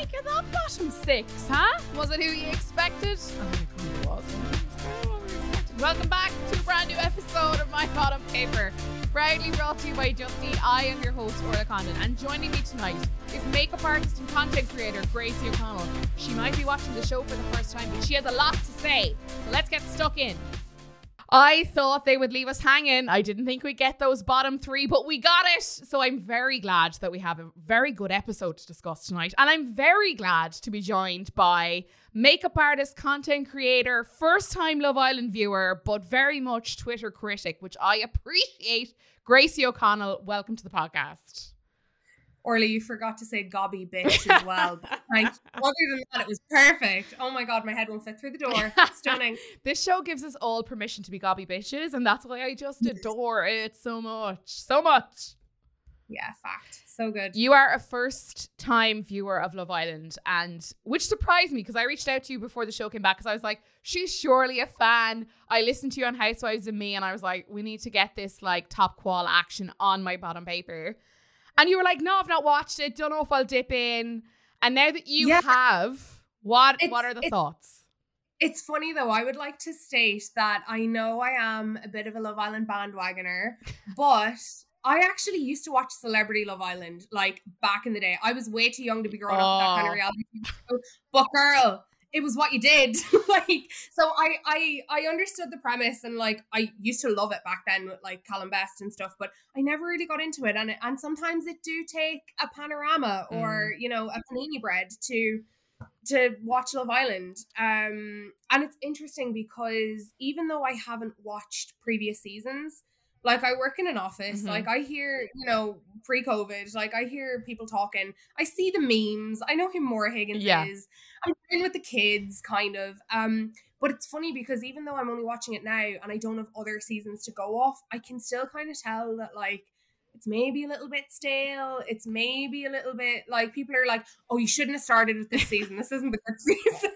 make of that bottom six, huh? Was it who you expected? Oh, it was. Welcome back to a brand new episode of My Bottom Paper. Proudly brought to you by Justy. I am your host, Orla Condon, and joining me tonight is makeup artist and content creator Gracie O'Connell. She might be watching the show for the first time, but she has a lot to say. So let's get stuck in. I thought they would leave us hanging. I didn't think we'd get those bottom three, but we got it. So I'm very glad that we have a very good episode to discuss tonight. And I'm very glad to be joined by makeup artist, content creator, first time Love Island viewer, but very much Twitter critic, which I appreciate. Gracie O'Connell, welcome to the podcast. Orly, you forgot to say gobby bitch as well. like, other than that, it was perfect. Oh my god, my head won't fit through the door. Stunning. this show gives us all permission to be gobby bitches, and that's why I just adore it so much. So much. Yeah, fact. So good. You are a first time viewer of Love Island, and which surprised me because I reached out to you before the show came back because I was like, she's surely a fan. I listened to you on Housewives and Me, and I was like, we need to get this like top qual action on my bottom paper. And you were like, no, I've not watched it. Don't know if I'll dip in. And now that you yeah. have, what it's, what are the thoughts? It's funny though. I would like to state that I know I am a bit of a Love Island bandwagoner, but I actually used to watch Celebrity Love Island like back in the day. I was way too young to be growing oh. up with that kind of reality. Show. But girl, it was what you did. Like so i i i understood the premise and like i used to love it back then with like Calum Best and stuff but i never really got into it. And it, and sometimes it do take a panorama or mm. you know a panini bread to to watch love island. Um and it's interesting because even though i haven't watched previous seasons like I work in an office, mm-hmm. like I hear, you know, pre-COVID, like I hear people talking. I see the memes. I know who Maura Higgins yeah. is. I'm in with the kids, kind of. Um, but it's funny because even though I'm only watching it now and I don't have other seasons to go off, I can still kind of tell that like it's maybe a little bit stale. It's maybe a little bit like people are like, "Oh, you shouldn't have started with this season. This isn't the good season."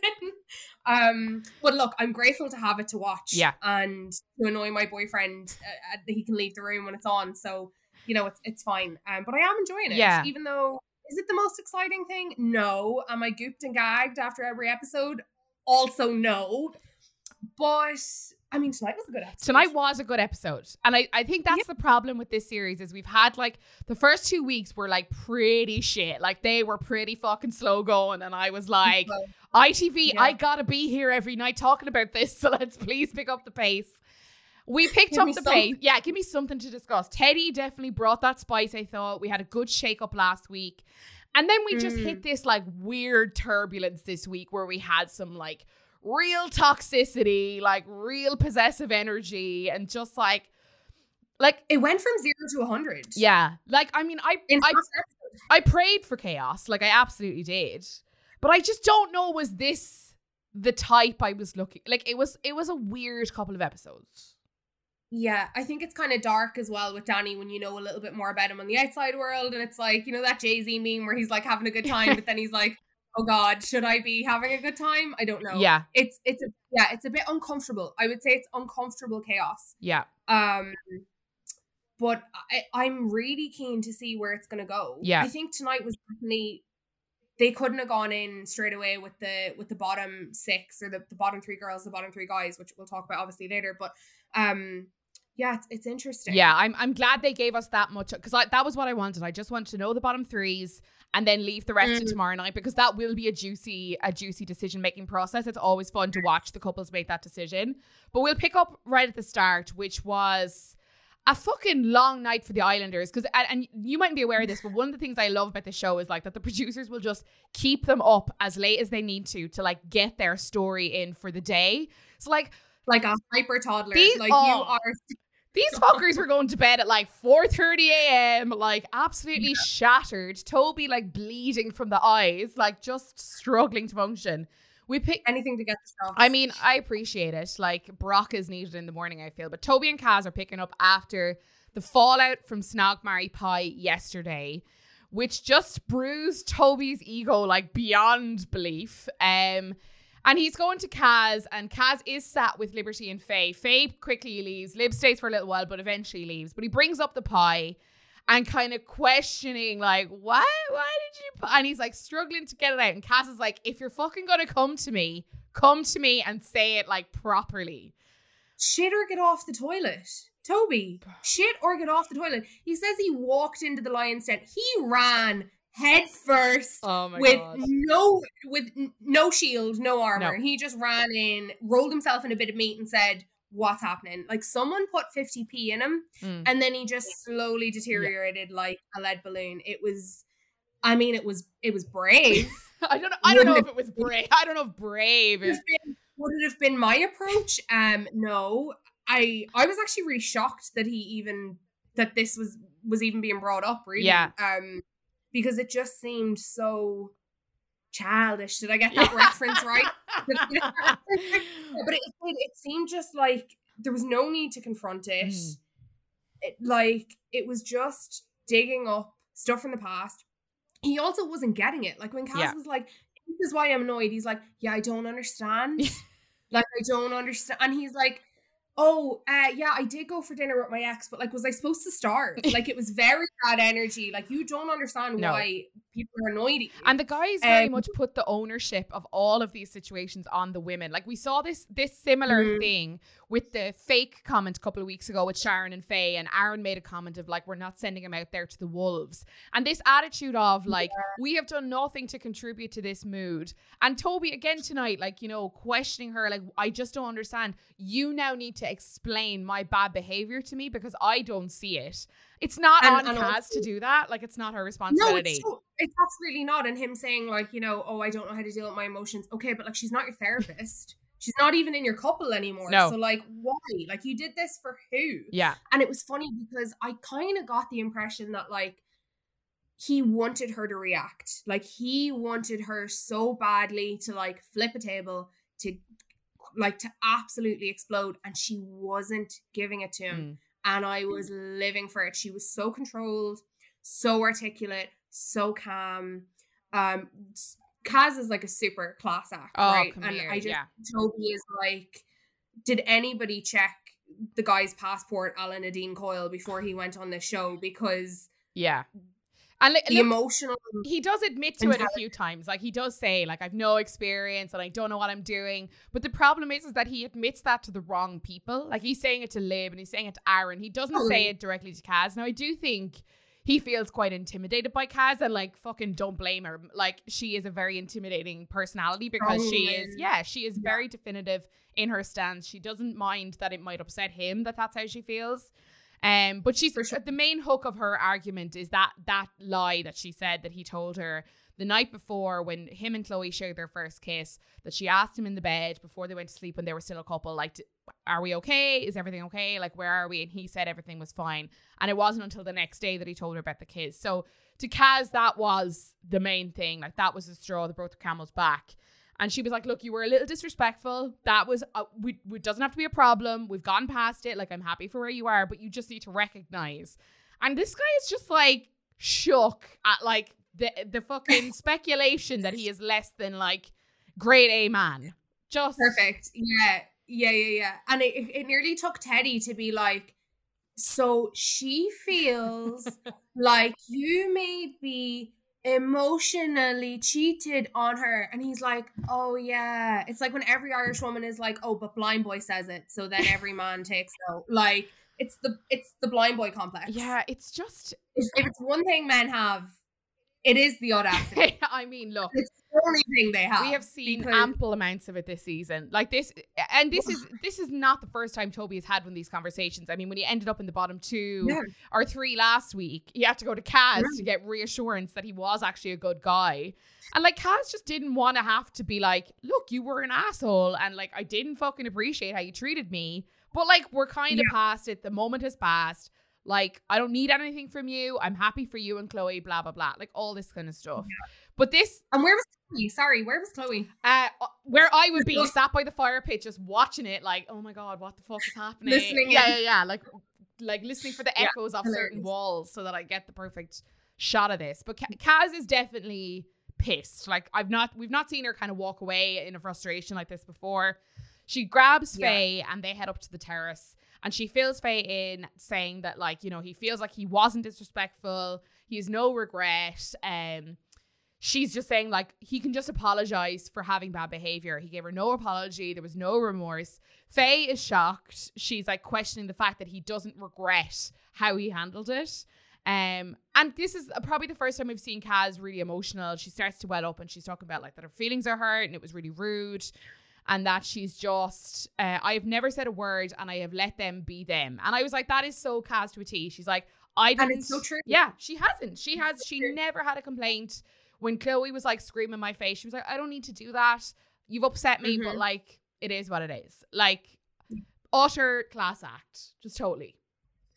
um, but look, I'm grateful to have it to watch. Yeah, and to annoy my boyfriend, uh, he can leave the room when it's on. So you know, it's it's fine. Um, but I am enjoying it. Yeah, even though is it the most exciting thing? No. Am I gooped and gagged after every episode? Also, no. But I mean, tonight was a good episode. Tonight was a good episode. And I, I think that's yep. the problem with this series is we've had like the first two weeks were like pretty shit. Like they were pretty fucking slow going. And I was like, ITV, yeah. I gotta be here every night talking about this. So let's please pick up the pace. We picked up the pace. Yeah, give me something to discuss. Teddy definitely brought that spice, I thought. We had a good shake up last week. And then we mm. just hit mm. this like weird turbulence this week where we had some like real toxicity, like real possessive energy, and just like like it went from zero to a hundred. Yeah. Like I mean I I, I prayed for chaos. Like I absolutely did. But I just don't know was this the type I was looking like it was it was a weird couple of episodes. Yeah, I think it's kind of dark as well with Danny when you know a little bit more about him on the outside world. And it's like, you know, that Jay Z meme where he's like having a good time, but then he's like, oh god should i be having a good time? I don't know. Yeah. It's it's a, yeah it's a bit uncomfortable. I would say it's uncomfortable chaos. Yeah. Um but I, i'm really keen to see where it's gonna go. Yeah. I think tonight was definitely they couldn't have gone in straight away with the with the bottom six or the, the bottom three girls the bottom three guys which we'll talk about obviously later but um yeah, it's, it's interesting. Yeah, I'm I'm glad they gave us that much because that was what I wanted. I just wanted to know the bottom threes and then leave the rest mm. to tomorrow night because that will be a juicy a juicy decision making process. It's always fun to watch the couples make that decision. But we'll pick up right at the start, which was a fucking long night for the Islanders because and, and, you mightn't be aware of this, but one of the things I love about the show is like that the producers will just keep them up as late as they need to to like get their story in for the day. So like like a hyper toddler. These, like oh, you are these fuckers were going to bed at like 4:30 a.m., like absolutely yeah. shattered. Toby like bleeding from the eyes, like just struggling to function. We pick anything to get the I mean, I appreciate it. Like Brock is needed in the morning, I feel, but Toby and Kaz are picking up after the fallout from Snog Marry Pie yesterday, which just bruised Toby's ego like beyond belief. Um and he's going to Kaz, and Kaz is sat with Liberty and Faye. Faye quickly leaves. Lib stays for a little while, but eventually leaves. But he brings up the pie. and kind of questioning, like, why, why did you? Put? And he's like struggling to get it out. And Kaz is like, if you're fucking gonna come to me, come to me and say it like properly. Shit or get off the toilet. Toby, shit or get off the toilet. He says he walked into the lion's den. He ran head first Oh with god. no with no shield, no armor. No. He just ran in, rolled himself in a bit of meat, and said, "What's happening?" Like someone put fifty p in him, Mm. and then he just slowly deteriorated like a lead balloon. It was, I mean, it was it was brave. I don't know. I don't know if it was brave. I don't know if brave Would have been- would it have been my approach? Um, no. I I was actually really shocked that he even that this was was even being brought up. Really, Yeah. Um, because it just seemed so childish. Did I get that reference right? Did I get that reference right? Yeah, but it, it it seemed just like there was no need to confront it. Mm. it. Like it was just digging up stuff from the past. He also wasn't getting it. Like when Kaz Yeah. was like, "This is why I'm annoyed." He's like, "Yeah, I don't understand. like I don't understand." And he's like. Oh, uh, yeah, I did go for dinner with my ex, but like, was I supposed to starve? Like, it was very bad energy. Like, you don't understand No. why people are annoyed at you. And the guys very Um, much put the ownership of all of these situations on the women. Like we saw this this similar Mhm. thing with the fake comment a couple of weeks ago with Sharon and Faye, and Aaron made a comment of like, "We're not sending him out there to the wolves," and this attitude of like, "We have done nothing to contribute to this mood." And Toby again tonight, like you know, questioning her, like, "I just don't understand. You now need to explain my bad behavior to me because I don't see it." It's not And- on and Kaz also- to do that. Like, it's not her No, responsibility. it's, so, it's absolutely not. And him saying, like, you know, oh, I don't know how to deal with my emotions. Okay, but like, she's not your therapist. She's not even in your couple anymore. No. So, like, why? Like, you did this for who? yeah. And it was funny because I kind of got the impression that, like, he wanted her to react. Like, he wanted her so badly to, like, flip a table, to, like, to absolutely explode. And she wasn't giving it to him Mm. and I was living for it. She was so controlled, so articulate, so calm. Um, Kaz is like a super class act, Oh, right? and here, I just yeah. Toby is like, did anybody check the guy's passport, Alan Nadine Coyle, before he went on the show? Because Yeah. And li- the look, emotional, he does admit to it a few times. Like he does say, like, I've no experience and I don't know what I'm doing. But the problem is, is that he admits that to the wrong people. Like he's saying it to Lib and he's saying it to Aaron. He doesn't say it directly to Kaz. Now I do think he feels quite intimidated by Kaz and like fucking don't blame her. Like she is a very intimidating personality because she is, yeah, she is Yeah. very definitive in her stance. She doesn't mind that it might upset him that that's how she feels. Um, but she's sure. the main hook of her argument is that that lie that she said that he told her the night before when him and Chloe shared their first kiss that she asked him in the bed before they went to sleep when they were still a couple like are we okay is everything okay like where are we and he said everything was fine and it wasn't until the next day that he told her about the kiss so to Kaz that was the main thing like that was the straw that broke the camel's back and she was like, "Look, you were a little disrespectful. That was uh, we. It doesn't have to be a problem. We've gone past it. Like I'm happy for where you are, but you just need to recognize." And this guy is just like shook at like the the fucking speculation that he is less than like grade A man. Just perfect. Yeah, yeah, yeah, yeah. And it, it nearly took Teddy to be like, so she feels like you may be emotionally cheated on her and he's like oh yeah it's like when every irish woman is like oh but blind boy says it so then every man takes no like it's the it's the blind boy complex Yeah, it's just. if, if it's one thing men have it is the odd audacity I mean, look, it's the only thing they have we have seen because- ample amounts of it this season. Like this, and this is this is not the first time Toby has had one of these conversations. I mean, when he ended up in the bottom two Yeah. or three last week, he had to go to Kaz Yeah. to get reassurance that he was actually a good guy. And like Kaz just didn't want to have to be like, look, you were an asshole, and like I didn't fucking appreciate how you treated me. But like we're kind of past it. The moment has passed. Like I don't need anything from you. I'm happy for you and Chloe. Blah blah blah. Like all this kind of stuff. But this and where was chloe sorry where was chloe uh, where I would be sat by the fire pit just watching it, like, oh my god, what the fuck is happening? Listening yeah, yeah, yeah, like, like listening for the Yeah, echoes of certain walls so that I get the perfect shot of this. But Ka- Kaz is definitely pissed. Like, I've not, we've not seen her kind of walk away in a frustration like this before. She grabs Yeah. Faye and they head up to the terrace. And she fills Faye in saying that, like, you know, he feels like he wasn't disrespectful. He has no regret. Um, she's just saying, like, he can just apologize for having bad behavior. He gave her no apology. There was no remorse. Faye is shocked. She's like questioning the fact that he doesn't regret how he handled it. Um, and this is probably the first time we've seen Kaz really emotional. She starts to well up and she's talking about like that her feelings are hurt and it was really rude and that she's just uh, I have never said a word and I have let them be them. And I was like, that is so Kaz to a T. She's like, I didn't. And it's so true. Yeah, she hasn't. She has. She never had a complaint. When Chloe was like screaming in my face, she was like, I don't need to do that. You've upset me, but Mhm. like it is what it is. Like utter class act, just totally.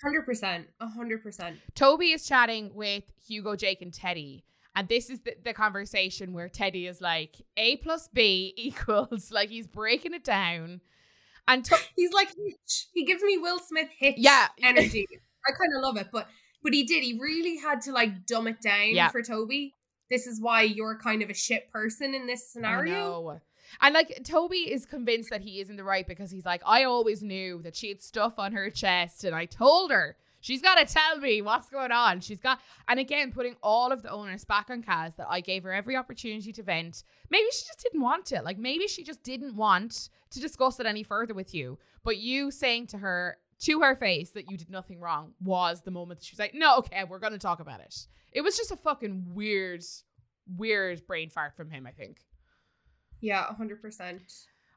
Hundred percent, hundred percent. Toby is chatting with Hugo, Jake, and Teddy. And this is the, the conversation where Teddy is like, A plus B equals, like he's breaking it down. And to- He's like Hitch. He gives me Will Smith Hitch Yeah. energy. I kind of love it, but but he did. He really had to like dumb it down Yeah. for Toby. This is why you're kind of a shit person in this scenario. know. And like Toby is convinced that he is in the right because he's like, I always knew that she had stuff on her chest, and I told her she's got to tell me what's going on. She's got, and again, putting all of the onus back on Kaz that I gave her every opportunity to vent. Maybe she just didn't want it. Like maybe she just didn't want to discuss it any further with you. But you saying to her to her face that you did nothing wrong was the moment that she was like, no, okay, we're gonna talk about it. It was just a fucking weird, weird brain fart from him. I think. Yeah, hundred percent.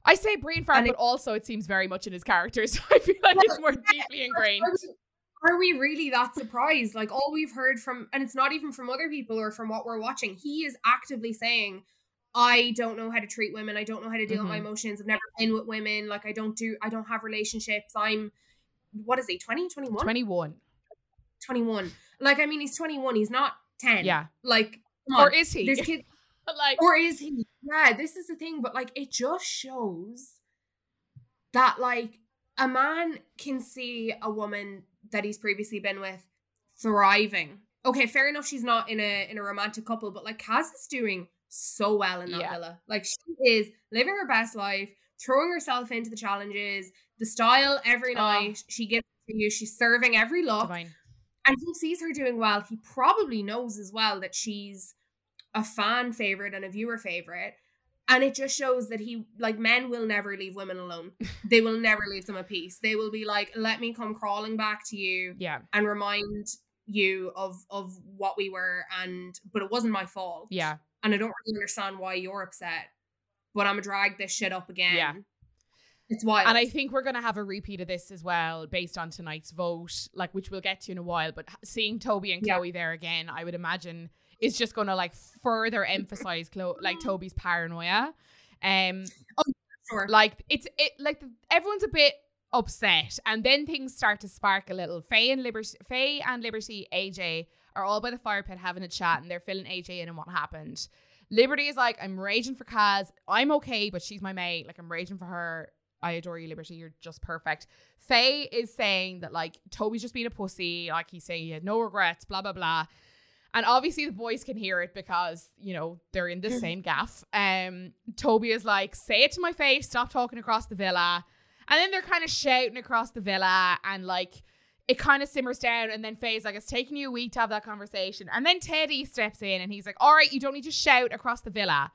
I say brain fart, it- but also it seems very much in his character, so I feel like it's more deeply ingrained. Are we, really that surprised? Like all we've heard from, and it's not even from other people or from what we're watching. He is actively saying, "I don't know how to treat women. I don't know how to deal with my Mhm. emotions. I've never been with women. Like I don't do. I don't have relationships. I'm, what is he? 20, 21? 21. 21. Like I mean, he's twenty one. He's not ten. Yeah. Like Or is he? This kid, like, or is he? Yeah, this is the thing. But like, it just shows that like a man can see a woman that he's previously been with thriving. Okay, fair enough. She's not in a in a romantic couple, but like Kaz is doing so well in that Yeah. villa. Like she is living her best life, throwing herself into the challenges, the style every Oh. night. She gives it to you. She's serving every look divine. and he sees her doing well, he probably knows as well that she's a fan favorite and a viewer favorite. And it just shows that he, like, men will never leave women alone. they will never leave them a peace. They will be like, let me come crawling back to you Yeah. and remind you of of what we were and but it wasn't my fault Yeah. and i don't really understand why you're upset but i'm gonna drag this shit up again Yeah. it's wild And I think we're going to have a repeat of this as well based on tonight's vote, like which we'll get to in a while. But seeing Toby and Yeah. Chloe there again, I would imagine is just going to like further emphasize Chloe, like Toby's paranoia. Um, oh, sure. like it's it like everyone's a bit upset and then things start to spark a little. Faye and liberty faye and liberty aj are all by the fire pit having a chat and they're filling aj in on what happened. Liberty is like i'm raging for kaz. I'm okay but she's my mate. Like i'm raging for her. I adore you liberty. You're just perfect. Faye is saying that like toby's just being a pussy. Like he's saying he had no regrets blah blah blah and obviously the boys can hear it because, you know, they're in the same gaff. Um, Toby is like, say it to my face, stop talking across the villa. And then they're kind of shouting across the villa and like it kind of simmers down and then Faye's like, it's taking you a week to have that conversation. And then Teddy steps in and he's like, all right, you don't need to shout across the villa.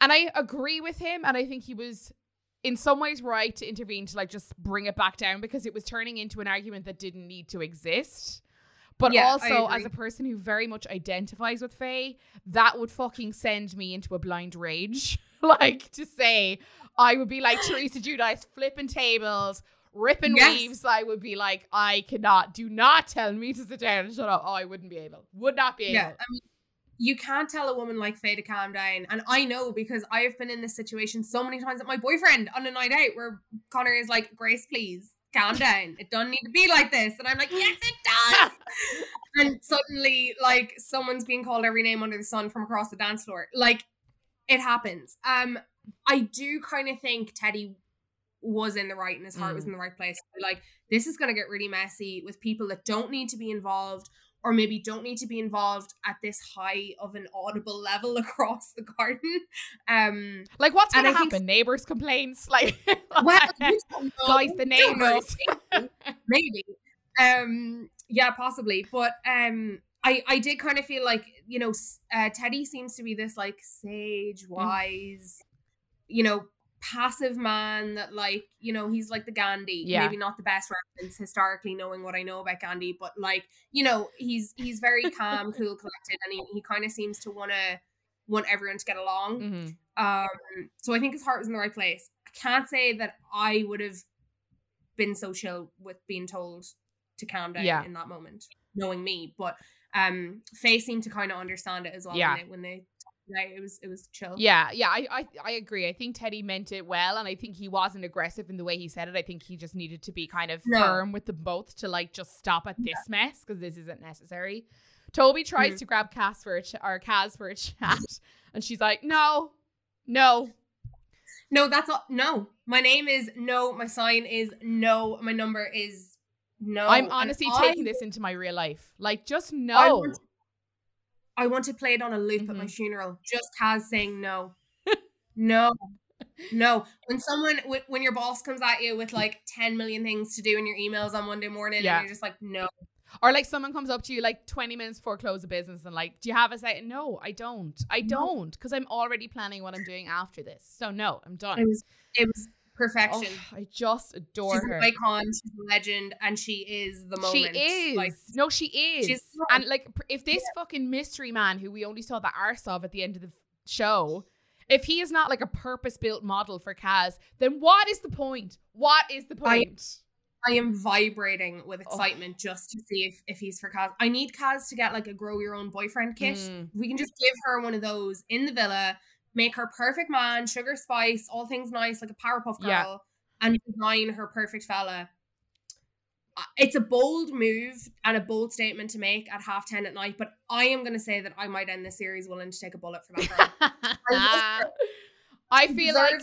And I agree with him. And I think he was in some ways right to intervene to like just bring it back down because it was turning into an argument that didn't need to exist. But Yeah, also, as a person who very much identifies with Faye, that would fucking send me into a blind rage. like to say, I would be like Teresa Giudice flipping tables, ripping Yes. weaves. I would be like, I cannot, do not tell me to sit down and shut up. Oh, I wouldn't be able. Would not be able. Yeah, I mean, you can't tell a woman like Faye to calm down. And I know because I have been in this situation so many times with my boyfriend on a night out where Connor is like, Grace, please calm down. It doesn't need to be like this. And I'm like, yes, it does. and suddenly, like, someone's being called every name under the sun from across the dance floor. Like, it happens. Um, I do kind of think Teddy was in the right and his heart was Mm. in the right place. Like, this is going to get really messy with people that don't need to be involved or maybe don't need to be involved at this high of an audible level across the garden. Um, like what's gonna I think- happen? Neighbors complaints, like well, you don't know. guys, the You don't know. neighbors. maybe, maybe. Um, yeah, possibly. But um, I I did kind of feel like you know uh, Teddy seems to be this like sage, Mm. wise, you know, passive man that like you know he's like the Gandhi. Yeah. Maybe not the best reference historically, knowing what I know about Gandhi, but like you know he's he's very calm, cool, collected, and he he kind of seems to want to want everyone to get along. Mhm. Um, so I think his heart was in the right place. I can't say that I would have been so chill with being told to calm down Yeah. in that moment, knowing me. But um, Faye seemed to kind of understand it as well. Yeah. When they, when they like, it was it was chill. Yeah, yeah, I, I I agree. I think Teddy meant it well, and I think he wasn't aggressive in the way he said it. I think he just needed to be kind of No. firm with them both to like just stop at this mess because this isn't necessary. Toby tries Mhm. to grab Cass for a ch- or Kaz for a chat, and she's like, "No, no, No, that's all. No, my name is no. My sign is no. My number is no. I'm And honestly I- taking this into my real life. Like, just I no." want, I want to play it on a loop at my Mhm. funeral. Just Kaz saying no, no, no. When someone, when, your boss comes at you with like ten million things to do in your emails on Monday morning, Yeah. and you're just like, no, Or like someone comes up to you like 20 minutes before close of business and like, do you have a set? No, I don't. I don't because I'm already planning what I'm doing after this. So no, I'm done. it was, it was perfection. Oh, I just adore she's her. icon. She's a legend, and she is the moment. She is. Like, no, she is. she's- and like, if this fucking mystery man who we only saw the arse of at the end of the show, if he is not like a purpose built model for Kaz, then what is the point? What is the point? I am vibrating with Oh. excitement just to see if, if he's for Kaz. I need Kaz to get like a grow your own boyfriend kit. Mm. We can just give her one of those in the villa, make her perfect man, sugar spice, all things nice, like a Powerpuff Girl, Yeah. and design her perfect fella. Uh, It's a bold move and a bold statement to make at half 10 at night, but I am going to say that I might end the series willing to take a bullet for that love I feel like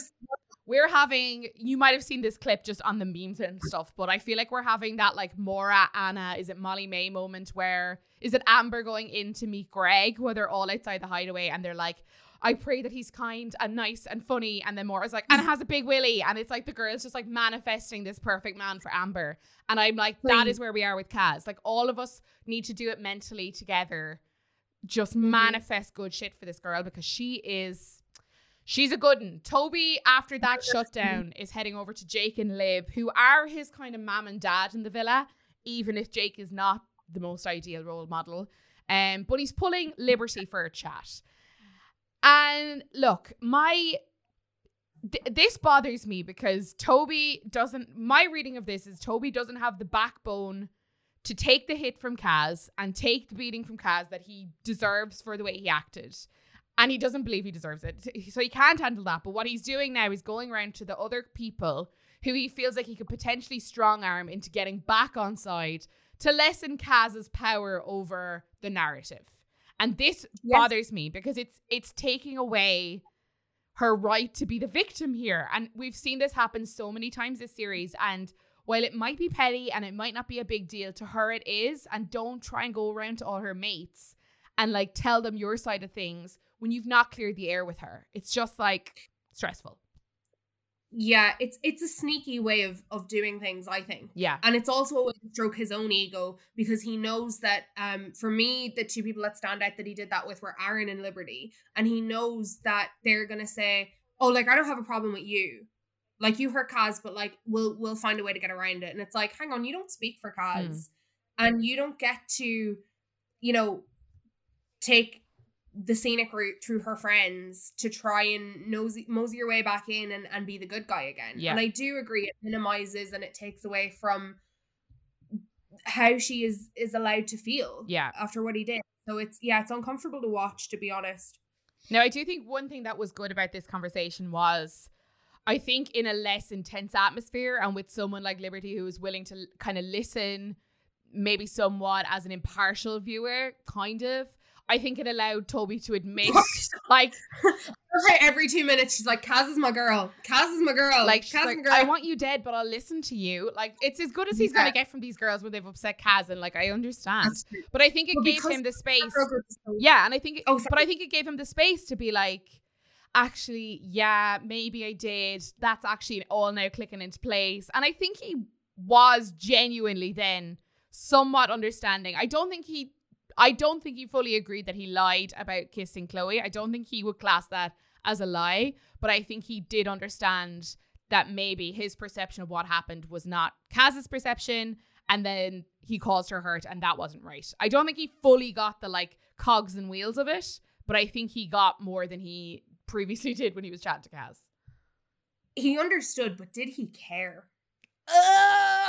we're having you might have seen this clip just on the memes and stuff but i feel like we're having that like Maura anna is it molly-mae moment where is it amber going in to meet greg where they're all outside the hideaway and they're like i pray that he's kind and nice and funny and then Maura's like and it has a big willy and it's like the girl's just like manifesting this perfect man for amber and i'm like that Please. is where we are with kaz like all of us need to do it mentally together just Mm-hmm. manifest good shit for this girl because she is She's a good one. Toby, after that shutdown, is heading over to Jake and Lib, who are his kind of mom and dad in the villa, even if Jake is not the most ideal role model. Um, but he's pulling Liberty for a chat. And look, my th- this bothers me because Toby doesn't. My reading of this is Toby doesn't have the backbone to take the hit from Kaz and take the beating from Kaz that he deserves for the way he acted and he doesn't believe he deserves it. So he can't handle that. But what he's doing now is going around to the other people who he feels like he could potentially strong arm into getting back on side to lessen Kaz's power over the narrative. And this Yes. bothers me because it's it's taking away her right to be the victim here. And we've seen this happen so many times this series. And while it might be petty and it might not be a big deal, to her it is. And don't try and go around to all her mates and like tell them your side of things when you've not cleared the air with her. It's just like stressful. Yeah, it's it's a sneaky way of of doing things, I think. Yeah. And it's also a way to stroke his own ego because he knows that um for me, the two people that stand out that he did that with were Aaron and Liberty. And he knows that they're gonna say, Oh, like I don't have a problem with you. Like you hurt Kaz, but like we'll we'll find a way to get around it. And it's like, hang on, you don't speak for Kaz. And you don't get to, you know, take the scenic route through her friends to try and nosy, mosey your way back in and, and be the good guy again. Yeah. And I do agree it minimizes and it takes away from how she is is allowed to feel Yeah. after what he did. So it's yeah, it's uncomfortable to watch to be honest. Now, I do think one thing that was good about this conversation was I think in a less intense atmosphere and with someone like Liberty who was willing to kind of listen, maybe somewhat as an impartial viewer, kind of. I think it allowed Toby to admit, like, every two minutes she's like, "Kaz is my girl. Kaz is my girl. like, Kaz is like, my girl." I want you dead, but I'll listen to you. Like, it's as good as he's Yeah. gonna get from these girls when they've upset Kaz, and like, I understand. But I think it But gave him the space. Girl group is so- Yeah, and I think, it, Oh, but. I think it gave him the space to be like, actually, yeah, maybe I did. That's actually all now clicking into place. And I think he was genuinely then somewhat understanding. I don't think he, I don't think he fully agreed that he lied about kissing Chloe. I don't think he would class that as a lie, but I think he did understand that maybe his perception of what happened was not Kaz's perception, and then he caused her hurt, and that wasn't right. I don't think he fully got the like cogs and wheels of it, but I think he got more than he previously did when he was chatting to Kaz. He understood, but did he care?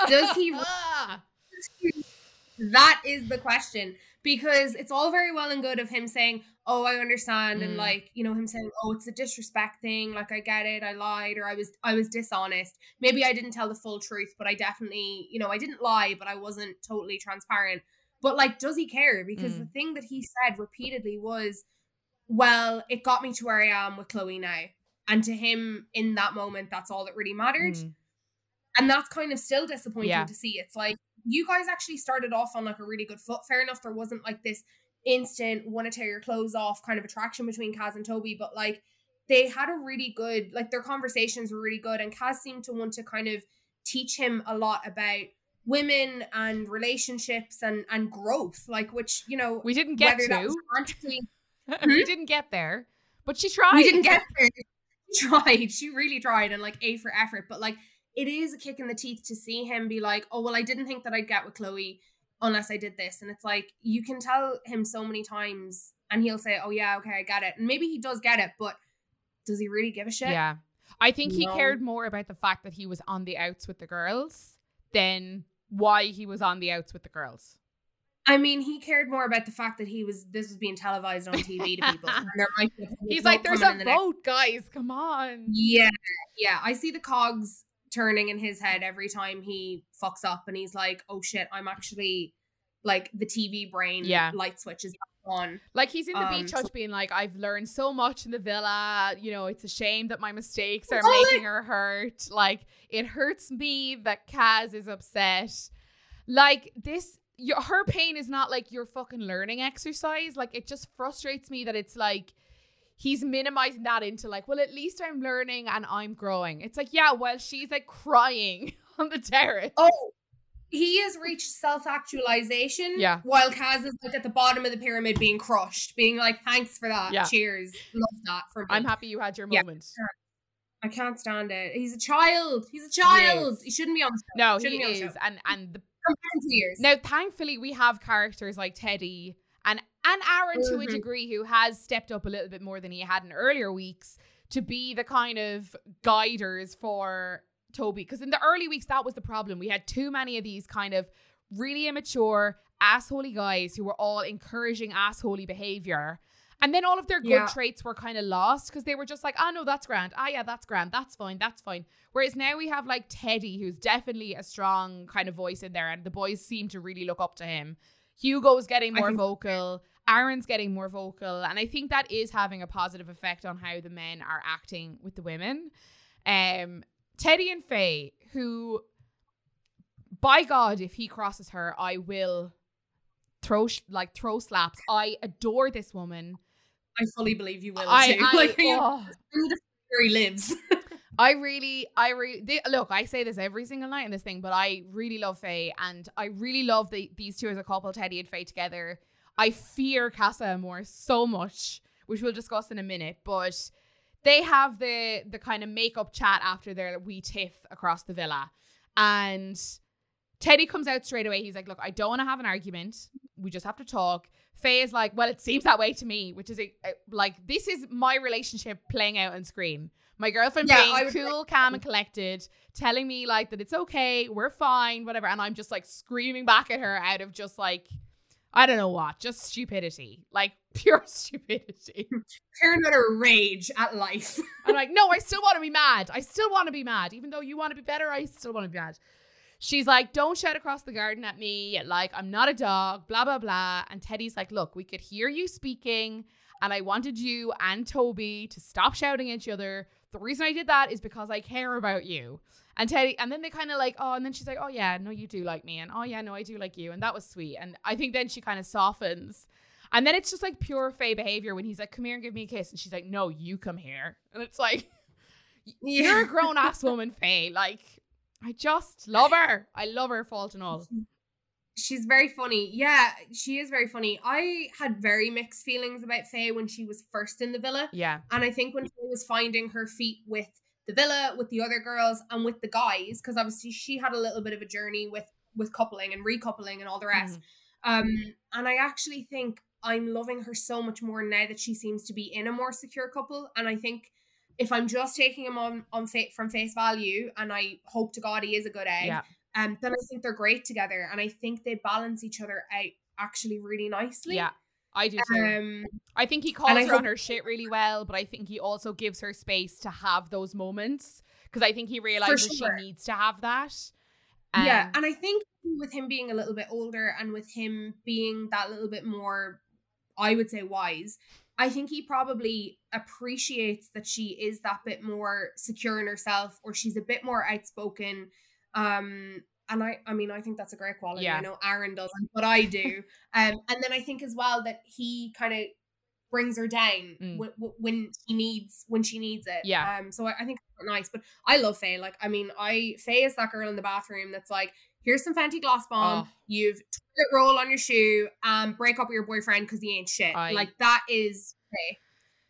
Does he- Ah! That is the question. Because it's all very well and good of him saying, Oh, I understand, and Mm. like, you know, him saying, Oh, it's a disrespect thing, like I get it, I lied, or I was I was dishonest. Maybe I didn't tell the full truth, but I definitely, you know, I didn't lie, but I wasn't totally transparent. But like, does he care? Because Mm. the thing that he said repeatedly was, Well, it got me to where I am with Chloe now. And to him in that moment, that's all that really mattered. Mm. And that's kind of still disappointing Yeah. to see. It's like you guys actually started off on like a really good foot. Fair enough, there wasn't like this instant wanna tear your clothes off kind of attraction between Kaz and Toby, but like they had a really good like their conversations were really good and Kaz seemed to want to kind of teach him a lot about women and relationships and and growth like which you know We didn't get whether that was to. romantically hmm? we didn't get there, but she tried. we didn't get there. She tried. She really tried and like A for effort. But like it is a kick in the teeth to see him be like, oh well, I didn't think that I'd get with Chloe unless I did this. And it's like you can tell him so many times and he'll say, Oh yeah, okay, I get it. And maybe he does get it, but does he really give a shit? Yeah. I think he No. cared more about the fact that he was on the outs with the girls than why he was on the outs with the girls. I mean, he cared more about the fact that he was this was being televised on TV to people. and there might be a He's like, there's a in the next vote, guys. Come on. Yeah, yeah. I see the cogs turning in his head every time he fucks up, and he's like, "Oh shit, I'm actually like the TV brain Yeah. light switch is on." Like he's in the Um, beach so- being like, I've learned so much in the villa. You know, it's a shame that my mistakes are making her hurt. Like it hurts me that Kaz is upset. Like this, your, her pain is not like your fucking learning exercise. Like it just frustrates me that it's like he's minimizing that into like, well, at least I'm learning and I'm growing. It's like, yeah, well, she's like crying on the terrace. Oh, he has reached self actualization. Yeah. While Kaz is like at the bottom of the pyramid being crushed, being like, "Thanks for that. Yeah. Cheers. Love that for me." I'm happy you had your Yeah. moment. I can't stand it. He's a child. He's a child. is. He shouldn't be on the show. No, Shouldn't he be on the is, show. and and the Come back in years. Now, thankfully, we have characters like Teddy and Aaron to a Mhm. degree who has stepped up a little bit more than he had in earlier weeks to be the kind of guiders for Toby. Because in the early weeks, that was the problem. We had too many of these kind of really immature, assholey guys who were all encouraging assholey behavior. And then all of their good Yeah. traits were kind of lost because they were just like, oh no, that's grand. Ah, yeah, that's grand. That's fine. That's fine. Whereas now we have like Teddy, who's definitely a strong kind of voice in there, and the boys seem to really look up to him. Hugo's getting more vocal. Aaron's getting more vocal. And I think that is having a positive effect on how the men are acting with the women. Um, Teddy and Faye, who, by God, if he crosses her, I will throw sh- like throw slaps. I adore this woman. I fully believe you will. I, too. I, like, oh. where he lives. I really, I really look. I say this every single night in this thing, but I really love Faye, and I really love the, these two as a couple, Teddy and Faye together. I fear Casa Amor so much, which we'll discuss in a minute. But they have the the kind of makeup chat after their wee tiff across the villa, and Teddy comes out straight away. He's like, "Look, I don't want to have an argument. We just have to talk." Faye is like, "Well, it seems that way to me," which is a, a- like this is my relationship playing out on screen. My girlfriend Yeah, being cool, calm, and collected, telling me like that it's okay, we're fine, whatever, and I'm just like screaming back at her out of just like I don't know what, just stupidity, like pure stupidity. A rage at life. I'm like, no, I still want to be mad. I still want to be mad, even though you want to be better. I still want to be mad. she's like, don't shout across the garden at me. Like, I'm not a dog, blah, blah, blah. And Teddy's like, look, we could hear you speaking. And I wanted you and Toby to stop shouting at each other. The reason I did that is because I care about you. And Teddy, and then they kind of like, oh, and then she's like, oh, yeah, no, you do like me. And oh, yeah, no, I do like you. And that was sweet. And I think then she kind of softens. And then it's just like pure Faye behavior when he's like, come here and give me a kiss. And she's like, no, you come here. And it's like, you're a grown ass woman, Faye. Like, I just love her. I love her, fault and all. She's very funny. Yeah, she is very funny. I had very mixed feelings about Faye when she was first in the villa. Yeah. And I think when Faye was finding her feet with the villa, with the other girls, and with the guys, because obviously she had a little bit of a journey with with coupling and recoupling and all the rest. Um, and I actually think I'm loving her so much more now that she seems to be in a more secure couple. And I think if I'm just taking him on on fa- from face value, and I hope to God he is a good egg, Yeah. Um, then I think they're great together, and I think they balance each other out actually really nicely. Yeah. I do too. Um, I think he calls her on her shit really well, but I think he also gives her space to have those moments because I think he realizes sure. she needs to have that. yeah, Um, and I think with him being a little bit older and with him being that little bit more, I would say wise, I think he probably appreciates that she is that bit more secure in herself or she's a bit more outspoken. Um, and I, I mean, I think that's a great quality. Yeah. I know Aaron doesn't, but I do. um, and then I think as well that he kind of brings her down Mm. when, when she needs when she needs it. Yeah. Um. So I, I think it's nice, but I love Faye. Like, I mean, I Faye is that girl in the bathroom that's like, here's some Fenty Gloss Bomb. Oh. You've toilet roll on your shoe. Um, break up with your boyfriend because he ain't shit. I- like that is Faye,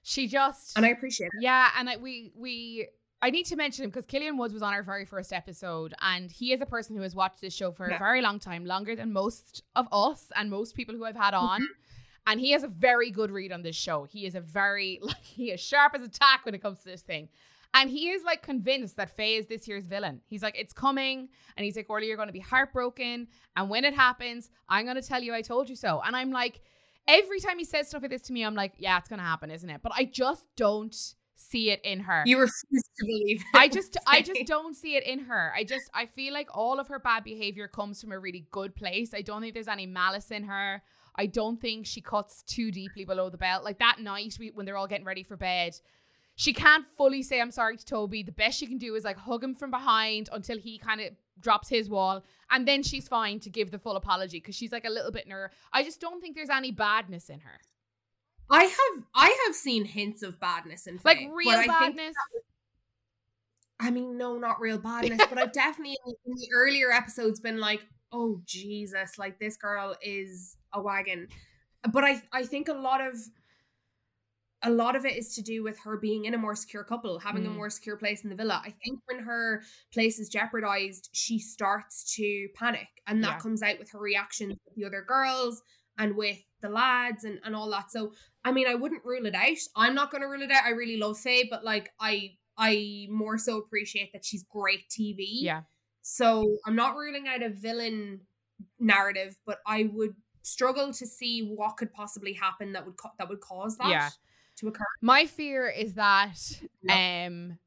she just and I appreciate it. Yeah, and I, we we I need to mention him because Killian Woods was on our very first episode, and he is a person who has watched this show for Yeah. a very long time, longer than most of us and most people who I've had on. Mm-hmm. And he has a very good read on this show. He is a very like he is sharp as a tack when it comes to this thing. And he is like convinced that Faye is this year's villain. He's like, it's coming. And he's like, Orly, you're going to be heartbroken. And when it happens, I'm going to tell you I told you so. And I'm like, every time he says stuff like this to me, I'm like, yeah, it's going to happen, isn't it? But I just don't see it in her. You refuse to believe. It I just I just don't see it in her. I just I feel like all of her bad behavior comes from a really good place. I don't think there's any malice in her. I don't think she cuts too deeply below the belt. Like that night we, when they're all getting ready for bed, she can't fully say I'm sorry to Toby. The best she can do is like hug him from behind until he kind of drops his wall, and then she's fine to give the full apology because she's like a little bit ner. I just don't think there's any badness in her, I have I have seen hints of badness in like real badness. I mean, no, not real badness, but I've definitely in the earlier episodes been like, oh Jesus, like this girl is a wagon. But I I think a lot of a lot of it is to do with her being in a more secure couple, having a Mm. more secure place in the villa. I think when her place is jeopardized, she starts to panic. And that Yeah. comes out with her reactions with the other girls and with the lads and, and all that. So I mean, I wouldn't rule it out. I'm not gonna rule it out. I really love Faye, but like I I more so appreciate that she's great TV. Yeah. So I'm not ruling out a villain narrative, but I would struggle to see what could possibly happen that would ca- that would cause that Yeah. to occur. My fear is that um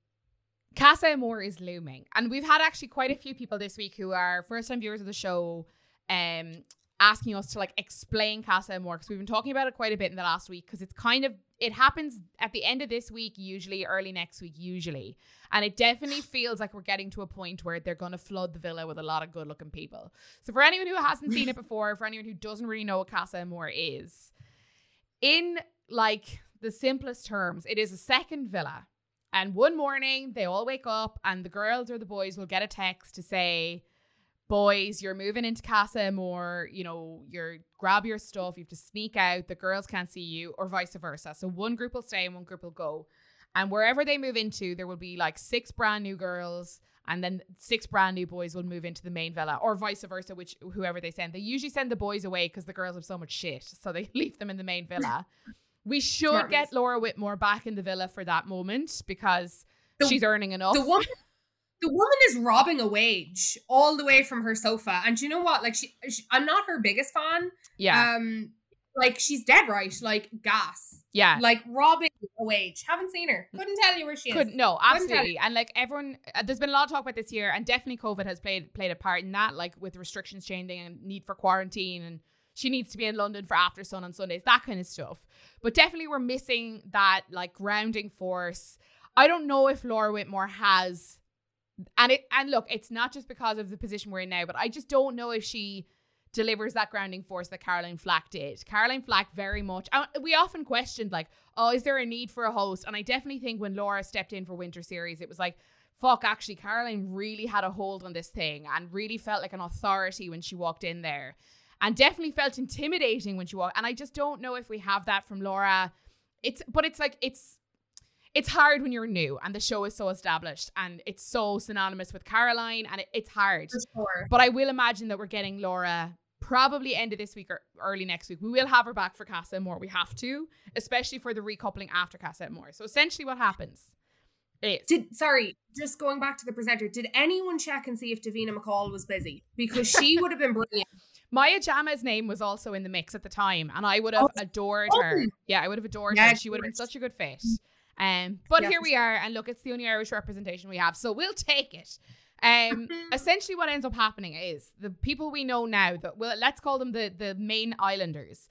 Casa Amor is looming. And we've had actually quite a few people this week who are first time viewers of the show um asking us to like explain Casa Amor because we've been talking about it quite a bit in the last week because it's kind of it happens at the end of this week usually early next week usually and it definitely feels like we're getting to a point where they're going to flood the villa with a lot of good looking people so for anyone who hasn't seen it before for anyone who doesn't really know what Casa Amor is in like the simplest terms, it is a second villa. And one morning they all wake up and the girls or the boys will get a text to say, Boys, you're moving into Casa Amor, you know, you're grab your stuff, you have to sneak out, the girls can't see you, or vice versa. So one group will stay and one group will go. And wherever they move into, there will be like six brand new girls and then six brand new boys will move into the main villa or vice versa which whoever they send they usually send the boys away because the girls have so much shit so they leave them in the main villa we should Smart get move. laura whitmore back in the villa for that moment because The- she's earning enough The woman the woman is robbing a wage all the way from her sofa. And you know what? Like she, she I'm not her biggest fan. yeah Um like she's dead right. Like gas. Yeah. Like robbing a wage Haven't seen her. Couldn't tell you where she is. Could no, absolutely, and like everyone, uh, there's been a lot of talk about this year, and definitely COVID has played played a part in that, like with restrictions changing and need for quarantine, and she needs to be in London for Aftersun on Sundays, that kind of stuff. But definitely, we're missing that like grounding force. I don't know if Laura Whitmore has, and it and look, it's not just because of the position we're in now, but I just don't know if she delivers that grounding force that Caroline Flack did. Caroline Flack very much. we often questioned like, oh, is there a need for a host? And I definitely think when Laura stepped in for Winter Series, it was like, fuck, actually, Caroline really had a hold on this thing and really felt like an authority when she walked in there, and definitely felt intimidating when she walked. And I just don't know if we have that from Laura. It's but it's like it's it's hard when you're new and the show is so established and it's so synonymous with Caroline and it, it's hard. Sure. But I will imagine that we're getting Laura probably end of this week or early next week. We will have her back for Casa Amor. We have to, especially for the recoupling after Casa Amor. So essentially, what happens is Did sorry, just going back to the presenter, did anyone check and see if Davina McCall was busy? Because she would have been brilliant. Maya Jama's name was also in the mix at the time, and I would have Oh, adored oh. her. Yeah, I would have adored Yeah, her. She would have been such a good fit. Um, but here we are, and look, it's the only Irish representation we have, so we'll take it. Um, essentially, what ends up happening is the people we know now that well, let's call them the the main islanders.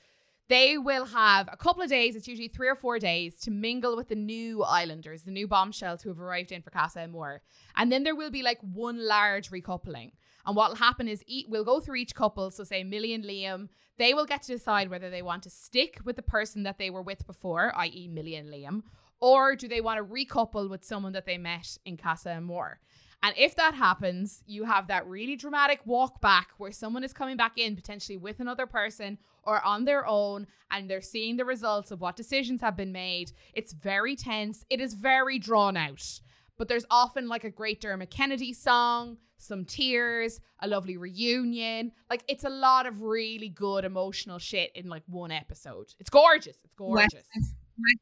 They will have a couple of days. It's usually three or four days to mingle with the new islanders, the new bombshells who have arrived in for Casa Amor. And then there will be like one large recoupling. And what will happen is eat, we'll go through each couple. So say Millie and Liam, they will get to decide whether they want to stick with the person that they were with before, i.e. Millie and Liam, or do they want to recouple with someone that they met in Casa Amor. And if that happens, you have that really dramatic walk back where someone is coming back in potentially with another person or on their own and they're seeing the results of what decisions have been made. It's very tense. It is very drawn out. But there's often like a great Dermot Kennedy song, some tears, a lovely reunion. Like it's a lot of really good emotional shit in like one episode. It's gorgeous. It's gorgeous.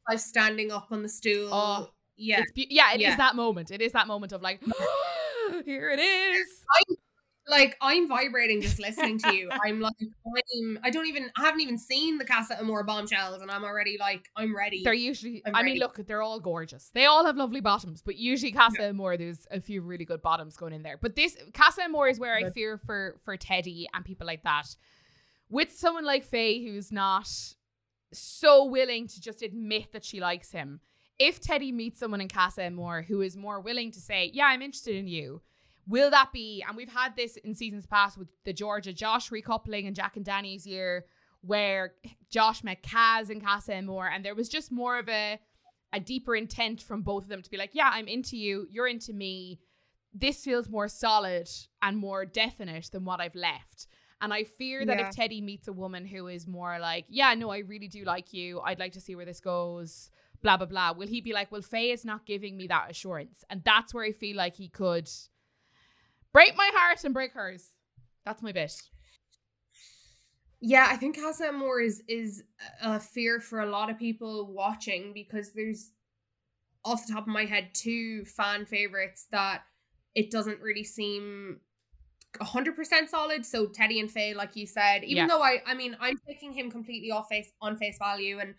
Like standing up on the stool. Oh, yeah. It's be- yeah, it is Yeah. that moment. It is that moment of like, here it is. Like I'm vibrating just listening to you. I'm like I'm I don't even I haven't even seen the Casa Amor bombshells and I'm already like I'm ready. They're usually, I'm I mean, look, they're all gorgeous. They all have lovely bottoms, but usually Casa Amor, there's a few really good bottoms going in there. But this Casa Amor is where I fear for for Teddy and people like that. With someone like Faye who's not so willing to just admit that she likes him. If Teddy meets someone in Casa Amor who is more willing to say, "Yeah, I'm interested in you," will that be? And we've had this in seasons past with the Georgia Josh recoupling and Jack and Dani's year, where Josh met Kaz in Casa Amor, and there was just more of a a deeper intent from both of them to be like, "Yeah, I'm into you. You're into me." This feels more solid and more definite than what I've left. And I fear that Yeah. if Teddy meets a woman who is more like, yeah, no, I really do like you. I'd like to see where this goes. Blah blah blah. Will he be like, well, Faye is not giving me that assurance, and that's where I feel like he could break my heart and break hers. That's my bit. Yeah, I think Casa Amor is is a fear for a lot of people watching because there's off the top of my head two fan favorites that it doesn't really seem 100% solid so Teddy and Faye like you said even Yeah. though I I mean I'm taking him completely off face on face value and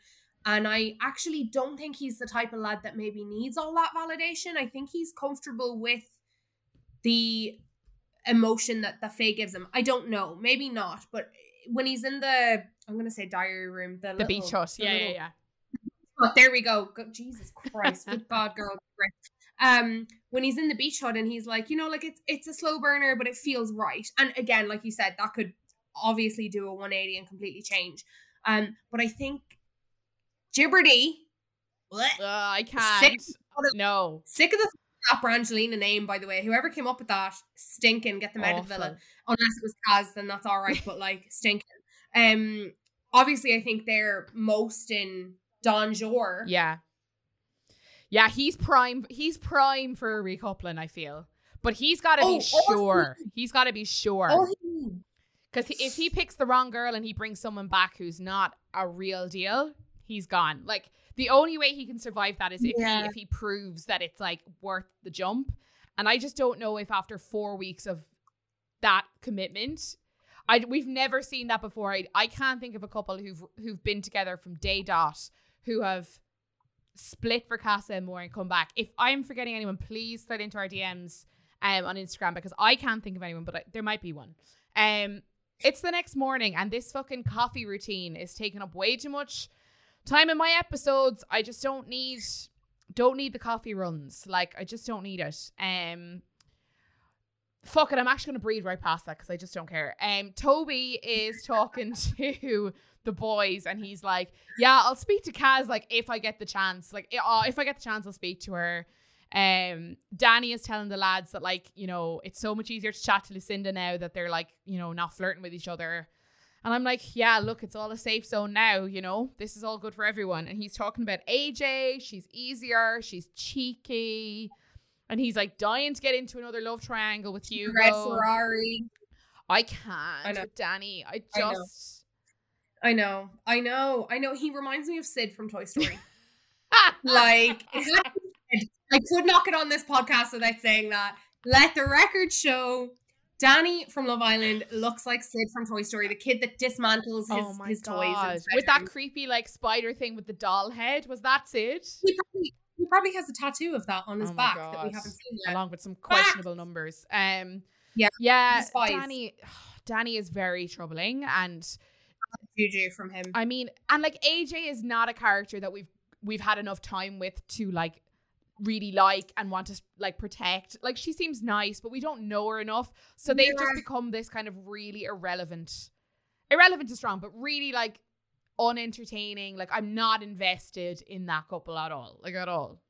and I actually don't think he's the type of lad that maybe needs all that validation I think he's comfortable with the emotion that the Faye gives him I don't know maybe not but when he's in the I'm gonna say diary room the, The beach little- hut. the Yeah, yeah, little- yeah. Oh, there we go. Go- Jesus Christ. Good God, girl. Um, when he's in the beach hut and he's like, you know, like it's it's a slow burner, but it feels right. And again, like you said, that could obviously do a 180 and completely change. Um, but I think Gibberty, Uh, I can't. of it. No. sick of the that Brangelina name, by the way. Whoever came up with that, stinking, get them out of the villa. Awful. Unless it was Kaz, then that's all right. but like stinking. Um, obviously, I think they're most in Don Jor. Yeah. Yeah, he's prime. He's prime for a recoupling. I feel, but he's got to Oh, be oh, sure. He's got to be sure. Because if he picks the wrong girl and he brings someone back who's not a real deal, he's gone. Like the only way he can survive that is if Yeah. he if he proves that it's like worth the jump. And I just don't know if after four weeks of that commitment, I we've never seen that before. I I can't think of a couple who've who've been together from day dot who have split for Casa Amor and come back. If I'm forgetting anyone, please slide into our DMs um on Instagram because I can't think of anyone, but I, there might be one. Um, it's the next morning and this fucking coffee routine is taking up way too much time in my episodes. I just don't need don't need the coffee runs. Like I just don't need it. Um fuck it, I'm actually gonna breathe right past that because I just don't care. Um Toby is talking to the boys and he's like, Yeah, I'll speak to Kaz like if I get the chance. Like uh, if I get the chance, I'll speak to her. Um, Danny is telling the lads that like you know it's so much easier to chat to Lucinda now that they're like you know not flirting with each other. And I'm like, yeah, look, it's all a safe zone now, you know, this is all good for everyone. And he's talking about AJ, she's easier, she's cheeky. And he's like dying to get into another love triangle with you. Red Ferrari. I can't I with Danny. I just. I know. I know. I know. He reminds me of Sid from Toy Story. like, I could knock it on this podcast without saying that. Let the record show Danny from Love Island looks like Sid from Toy Story, the kid that dismantles his, oh his toys. With that creepy like spider thing with the doll head. Was that Sid? He probably, he probably has a tattoo of that on his oh back God. that we haven't seen yet. Along with some questionable back. numbers. Um Yeah. Yeah. Danny Danny is very troubling and Juju from him. I mean, and like AJ is not a character that we've we've had enough time with to like really like and want to like protect. Like she seems nice, but we don't know her enough. So they've yeah. just become this kind of really irrelevant. Irrelevant is strong, but really like unentertaining. Like I'm not invested in that couple at all. Like at all.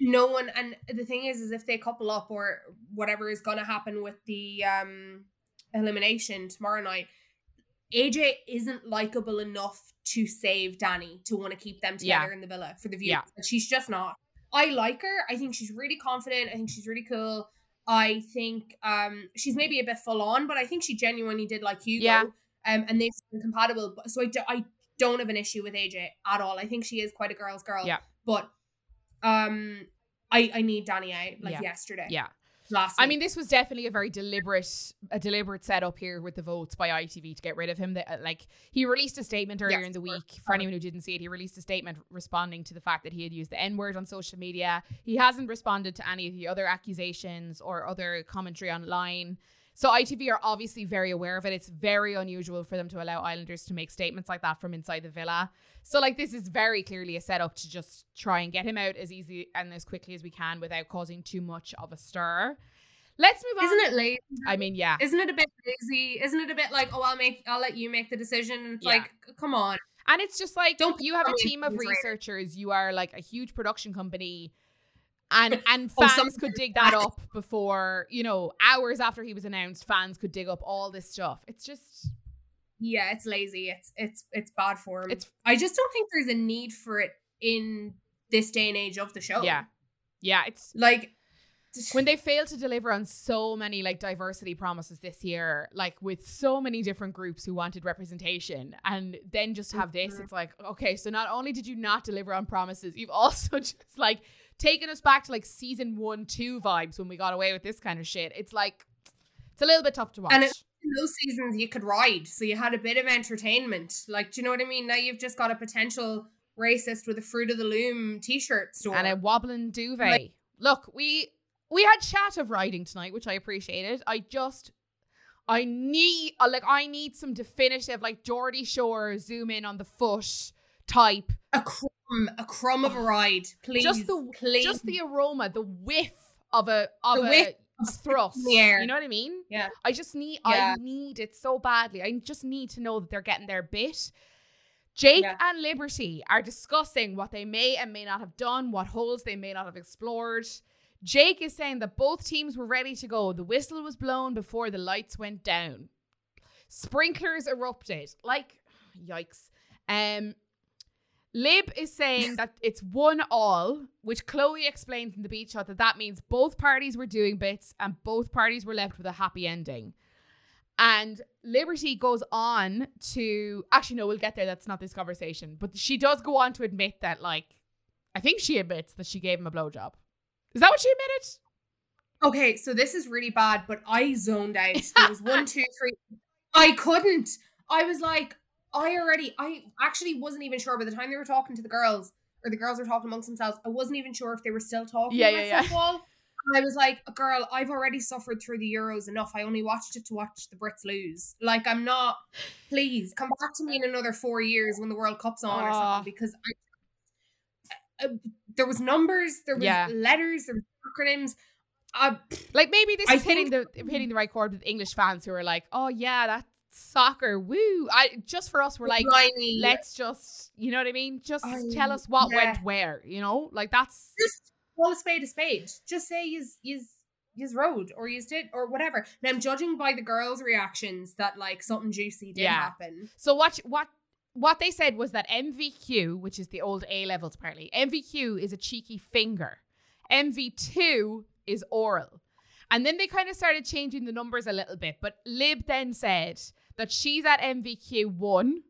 No one and the thing is is if they couple up or whatever is gonna happen with the um elimination tomorrow night, AJ isn't likable enough to save Danny to want to keep them together yeah. in the villa for the view. Yeah. She's just not. I like her. I think she's really confident. I think she's really cool. I think um she's maybe a bit full on, but I think she genuinely did like Hugo. Yeah. Um, and they've been compatible. So I, do, I don't have an issue with AJ at all. I think she is quite a girl's girl. Yeah. But um, I I need Danny out like yeah. yesterday. Yeah last. I mean, this was definitely a very deliberate, a deliberate setup here with the votes by ITV to get rid of him. That uh, like he released a statement earlier yes, in the week. For anyone who didn't see it, he released a statement responding to the fact that he had used the N word on social media. He hasn't responded to any of the other accusations or other commentary online. So ITV are obviously very aware of it. It's very unusual for them to allow Islanders to make statements like that from inside the villa. So like this is very clearly a setup to just try and get him out as easy and as quickly as we can without causing too much of a stir. Let's move on. Isn't it lazy? I mean, yeah. Isn't it a bit lazy? Isn't it a bit like, oh, I'll make, I'll let you make the decision? It's yeah. like, come on. And it's just like, don't you have a team of researchers. You are like a huge production company and and oh, fans oh, could dig that up before you know hours after he was announced fans could dig up all this stuff. It's just yeah it's lazy. It's it's it's bad form. It's i just don't think there's a need for it in this day and age of the show. Yeah. Yeah it's like when they fail to deliver on so many like diversity promises this year like with so many different groups who wanted representation and then just have this mm-hmm. it's like okay so not only did you not deliver on promises you've also just like taking us back to like season one, two vibes when we got away with this kind of shit. It's like it's a little bit tough to watch. And in those seasons you could ride, so you had a bit of entertainment. Like, do you know what I mean? Now you've just got a potential racist with a fruit of the loom t-shirt store and a wobbling duvet. Like, Look, we we had chat of riding tonight, which I appreciated. I just I need uh, like I need some definitive like Geordie Shore zoom in on the foot type. A crumb, a crumb of a ride, please. Just the please. just the aroma, the whiff of a of the a thrust. You know what I mean? Yeah. I just need yeah. I need it so badly. I just need to know that they're getting their bit. Jake yeah. and Liberty are discussing what they may and may not have done, what holes they may not have explored. Jake is saying that both teams were ready to go. The whistle was blown before the lights went down. Sprinklers erupted. Like, yikes. Um, Lib is saying that it's one all, which Chloe explains in the beach shot that that means both parties were doing bits and both parties were left with a happy ending. And Liberty goes on to actually no, we'll get there. That's not this conversation, but she does go on to admit that, like, I think she admits that she gave him a blowjob. Is that what she admitted? Okay, so this is really bad, but I zoned out. There was one, two, three. I couldn't. I was like, I already, I actually wasn't even sure by the time they were talking to the girls or the girls were talking amongst themselves. I wasn't even sure if they were still talking Yeah, about yeah, yeah. football. And I was like, girl, I've already suffered through the Euros enough. I only watched it to watch the Brits lose. Like, I'm not, please come back to me in another four years when the World Cup's on or something because I, uh, there was numbers, there was Yeah. letters, there was acronyms. Uh, Like maybe this I is hitting the hitting the right chord with English fans who are like, oh yeah, that's soccer, woo. I just for us, we're like, blimey. let's just, you know what I mean? Just tell us what yeah. went where, you know? Like that's just call a spade a spade. Just say yous yous yous rode or used it or whatever. Now I'm judging by the girls' reactions that like something juicy did Yeah. happen. So what what what they said was that NVQ, which is the old A levels apparently, NVQ is a cheeky finger. MV2 is oral. And then they kind of started changing the numbers a little bit, but Lib then said that she's at NVQ 1,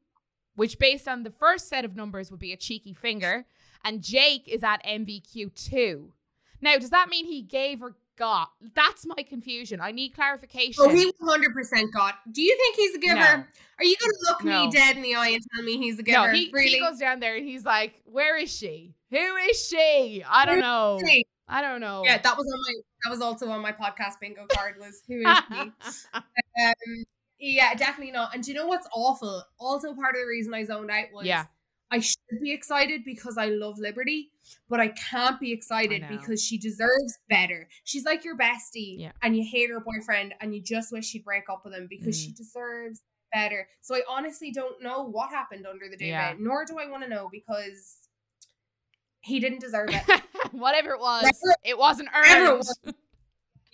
which based on the first set of numbers would be a cheeky finger, and Jake is at NVQ 2. Now, does that mean he gave or got? That's my confusion. I need clarification. Oh, he 100% got. Do you think he's a giver? No. Are you going to look No. me dead in the eye and tell me he's a giver? No, he, really? he goes down there and he's like, "Where is she? Who is she? I don't know. Hey, I don't know." Yeah, that was on my. That was also on my podcast bingo card. Was who is he? um, yeah, definitely not. And do you know what's awful? Also, part of the reason I zoned out was Yeah. I should be excited because I love Liberty, but I can't be excited because she deserves better. She's like your bestie, Yeah. and you hate her boyfriend, and you just wish she'd break up with him because Mm. she deserves better. So I honestly don't know what happened under the day, Yeah. nor do I want to know because he didn't deserve it. Whatever it was, Whatever- it wasn't it earned. was.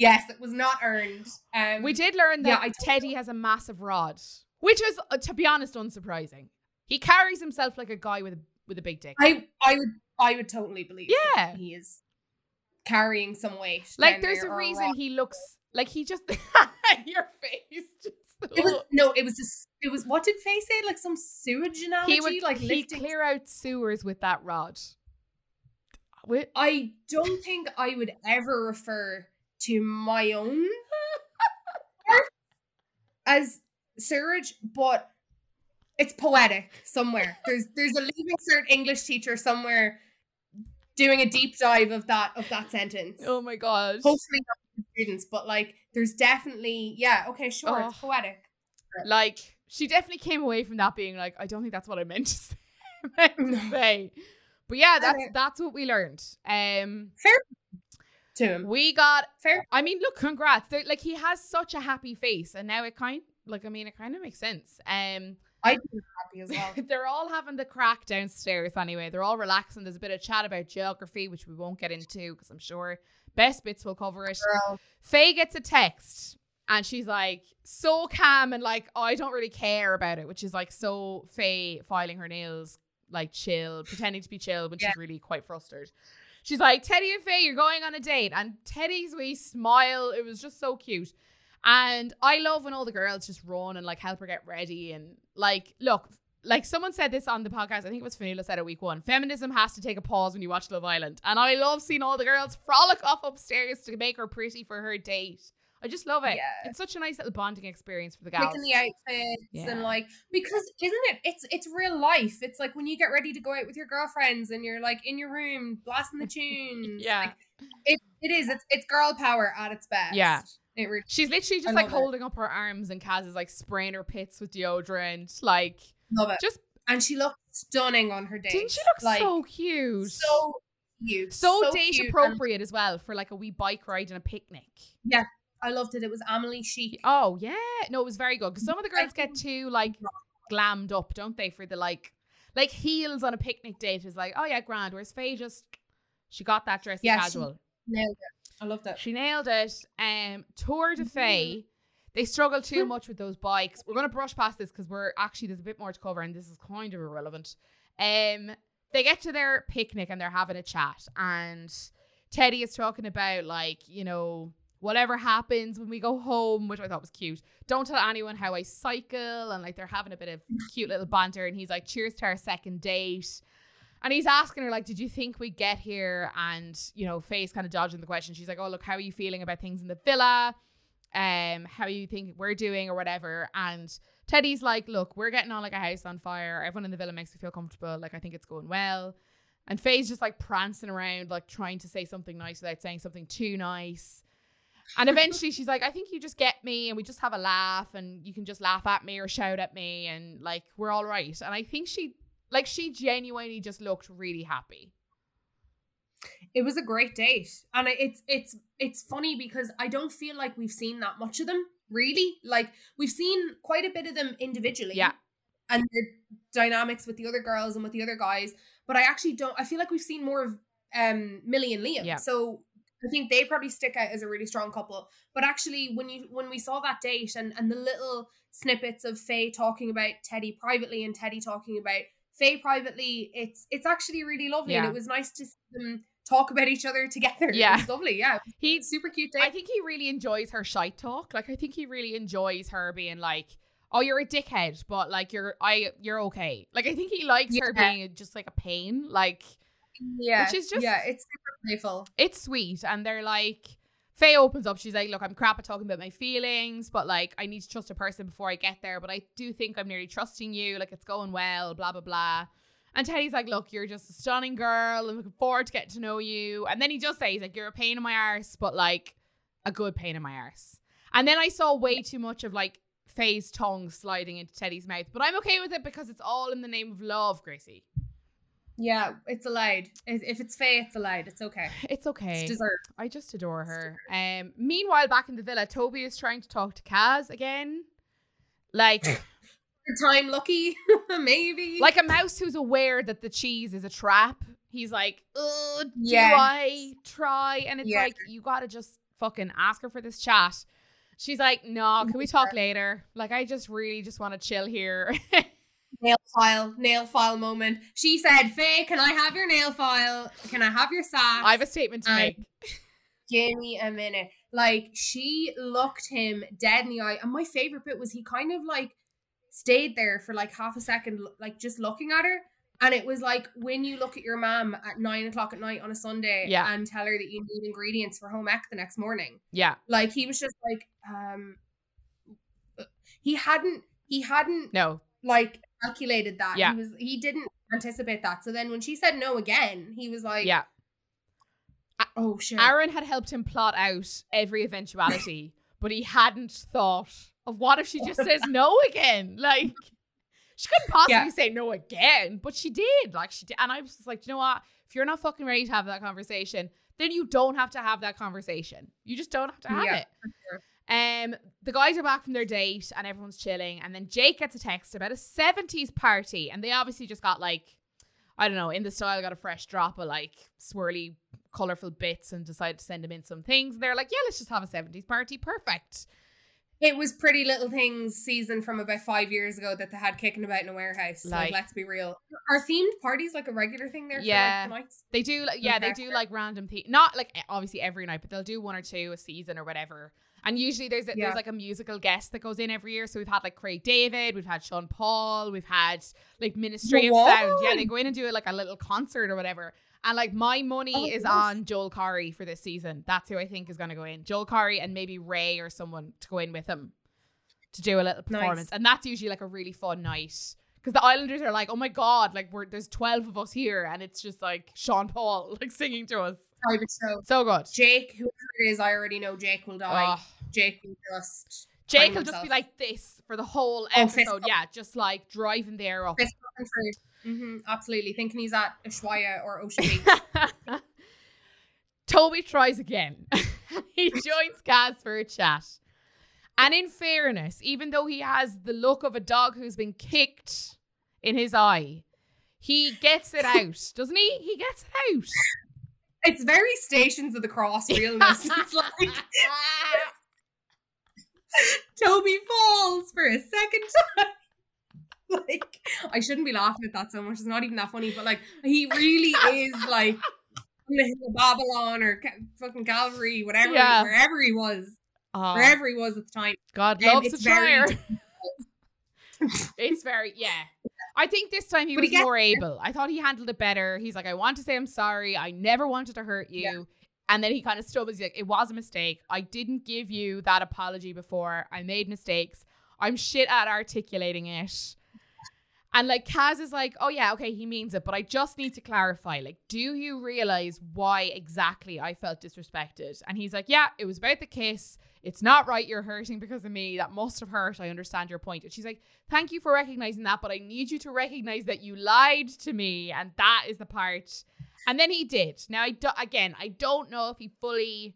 yes, it was not earned. Um, We did learn that don't Teddy has a massive rod, which is, uh, to be honest, unsurprising. He carries himself like a guy with a with a big dick. I I would I would totally believe. that Yeah. he is carrying some weight. like, there's there a reason rock. he looks like he just your face. Just, It was no, it was just it was what did Faye say? Like some sewage analogy, he would like he'd lifting. clear out sewers with that rod. With, I don't think I would ever refer to my own as sewage, but it's poetic somewhere. There's there's a leaving cert English teacher somewhere doing a deep dive of that of that sentence. oh my god! Hopefully not for students, but like there's definitely yeah, okay, sure, it's Oh. poetic. Like she definitely came away from that being like, I don't think that's what I meant to say. meant to say. But yeah, that's that's what we learned. Um, Fair to him. we got. Fair. I mean, look, congrats. They're, like he has such a happy face, and now it kind like I mean, it kind of makes sense. Um, I'd happy as well. they're all having the crack downstairs anyway. They're all relaxing. There's a bit of chat about geography, which we won't get into because I'm sure best bits will cover it. Girl. Faye gets a text and she's like so calm and like, oh, I don't really care about it, which is like so Faye filing her nails, like chill, pretending to be chill when Yeah. she's really quite frustrated. She's like, Teddy and Faye, you're going on a date. And Teddy's wee smile, it was just so cute. And I love when all the girls just run and like help her get ready. And like, look, like someone said this on the podcast, I think it was Fanula said it week one. Feminism has to take a pause when you watch Love Island. And I love seeing all the girls frolic off upstairs to make her pretty for her date. I just love it. Yeah. It's such a nice little bonding experience for the gals. picking the outfits Yeah. and like because isn't it it's it's real life it's like when you get ready to go out with your girlfriends and you're like in your room blasting the tunes Yeah. like, it, it is it's it's girl power at its best Yeah. it really She's literally I just like it. holding up her arms and Kaz is like spraying her pits with deodorant. Like, love it just and she looked stunning on her date didn't she look like so cute? so cute so, date cute, and appropriate as well for like a wee bike ride and a picnic. I loved it it was Amelie chic Oh yeah, no, it was very good because some of the girls get too like glammed up, don't they? For the like, like heels on a picnic date is like, oh yeah, grand. Whereas Faye just she got that dress Yeah, she- casual. nailed it I loved it She nailed it. Um, Tour de Faye. They struggle too much with those bikes. We're gonna brush past this because we're actually there's a bit more to cover, and this is kind of irrelevant. Um, they get to their picnic and they're having a chat, and Teddy is talking about like you know whatever happens when we go home, which I thought was cute. Don't tell anyone how I cycle, and like they're having a bit of cute little banter, and he's like, "Cheers to our second date." And he's asking her, like, did you think we'd get here? And, you know, Faye's kind of dodging the question. She's like, oh, look, how are you feeling about things in the villa? um, how you think we're doing or whatever. And Teddy's like, look, we're getting on like a house on fire. Everyone in the villa makes me feel comfortable. Like, I think it's going well. And Faye's just like prancing around, like trying to say something nice without saying something too nice. And eventually she's like, I think you just get me and we just have a laugh and you can just laugh at me or shout at me and like we're all right. And I think she like she genuinely just looked really happy. It was a great date. And it's it's it's funny because I don't feel like we've seen that much of them, really. Like we've seen quite a bit of them individually. Yeah. And their dynamics with the other girls and with the other guys. But I actually don't I feel like we've seen more of um Millie and Liam. Yeah. So I think they probably stick out as a really strong couple. But actually when you when we saw that date and and the little snippets of Faye talking about Teddy privately and Teddy talking about Faye privately, it's it's actually really lovely. And it was nice to see them talk about each other together. Yeah. It was lovely. Yeah. He Super cute date. I think he really enjoys her shite talk. Like I think he really enjoys her being like, "Oh, you're a dickhead, but like you're I you're okay." Like I think he likes her being just like a pain. Like yeah. which is just- yeah, it's super playful. it's sweet, and they're like. Faye opens up. She's like, "Look, I'm crap at talking about my feelings, but like, I need to trust a person before I get there. But I do think I'm nearly trusting you. Like, it's going well. Blah blah blah." And Teddy's like, "Look, you're just a stunning girl. I'm looking forward to getting to know you." And then he just says, "Like, you're a pain in my arse, but like, a good pain in my arse." And then I saw way too much of like Faye's tongue sliding into Teddy's mouth, but I'm okay with it because it's all in the name of love, Gracie. Yeah, it's allowed. If if it's Faye, it's allowed. It's okay. It's okay. It's deserved. I just adore her. Um, meanwhile, back in the villa, Toby is trying to talk to Kaz again, like time lucky, maybe. like a mouse who's aware that the cheese is a trap. He's like, "Uh, do Yeah. I try?" And it's Yeah. like you gotta just fucking ask her for this chat. She's like, "No, can we talk later?" Like, I just really just want to chill here. nail file, nail file moment. She said, Faye, can I have your nail file? Can I have your sass? I have a statement to I- make. Give me a minute. Like she looked him dead in the eye. And my favorite bit was he kind of like stayed there for like half a second, like just looking at her. And it was like when you look at your mom at nine o'clock at night on a Sunday Yeah. and tell her that you need ingredients for home ec the next morning. Yeah, Like he was just like, um he hadn't he hadn't no, like calculated that. Yeah. He was he didn't anticipate that. So then when she said no again, he was like, yeah. Oh shit. Aaron had helped him plot out every eventuality, but he hadn't thought of what if she just says no again? Like, she couldn't possibly Yeah. say no again, but she did. Like, she did. And I was just like, you know what? If you're not fucking ready to have that conversation, then you don't have to have that conversation. You just don't have to have Yeah, it. for sure. Um, the guys are back from their date and everyone's chilling, and then Jake gets a text about a 70s party, and they obviously just got like, I don't know, in the style, got a fresh drop of like swirly, colorful bits, and decided to send him in some things. They're like, yeah, let's just have a 70s party, perfect. It was Pretty Little Things season from about five years ago that they had kicking about in a warehouse. Like, Like- let's be real. Are themed parties like a regular thing there? Yeah. For like the nights? They do, like, yeah, they do like random things, not like obviously every night, but they'll do one or two a season or whatever. And usually there's a, Yeah. there's like a musical guest that goes in every year. So we've had like Craig David, we've had Sean Paul, we've had like Ministry of Sound. Yeah, they go in and do it like a little concert or whatever. And like my money Oh, is gosh. on Joel Corry for this season. That's who I think is going to go in. Joel Corry and maybe Ray or someone to go in with him to do a little Nice. performance. And that's usually like a really fun night. Because the Islanders are like, oh my god, like we're there's twelve of us here, and it's just like Sean Paul like singing to us. Private show. So good. Jake, whoever it is, I already know Jake will die. Oh, Jake will just Jake will just be like this for the whole Oh, episode. bump. Yeah, just like driving the air up. Mm-hmm, absolutely. Thinking he's at Ushuaia or Ocean Beach. Toby tries again. he joins Kaz for a chat. And in fairness, even though he has the look of a dog who's been kicked in his eye, he gets it out, doesn't he? He gets it out. It's very Stations of the Cross realness. it's like Toby falls for a second time. like I shouldn't be laughing at that so much. It's not even that funny, but like he really is like the hill of Babylon or Ca- fucking Calvary, whatever, Yeah. wherever he was, Oh, wherever he was at the time. God Um, loves it's a very- it's very, yeah. I think this time he But was he more able. I thought he handled it better. He's like, I want to say I'm sorry. I never wanted to hurt you. Yeah. And then he kind of stumbles. He's like, "It was a mistake. I didn't give you that apology before. I made mistakes. I'm shit at articulating it." And like Kaz is like, oh yeah, okay, he means it, but I just need to clarify. Like, do you realize why exactly I felt disrespected? And he's like, yeah, it was about the kiss. It's not right. You're hurting because of me. That must have hurt. I understand your point. And she's like, thank you for recognizing that, but I need you to recognize that you lied to me, and that is the part. And then he did. Now, I do, again, I don't know if he fully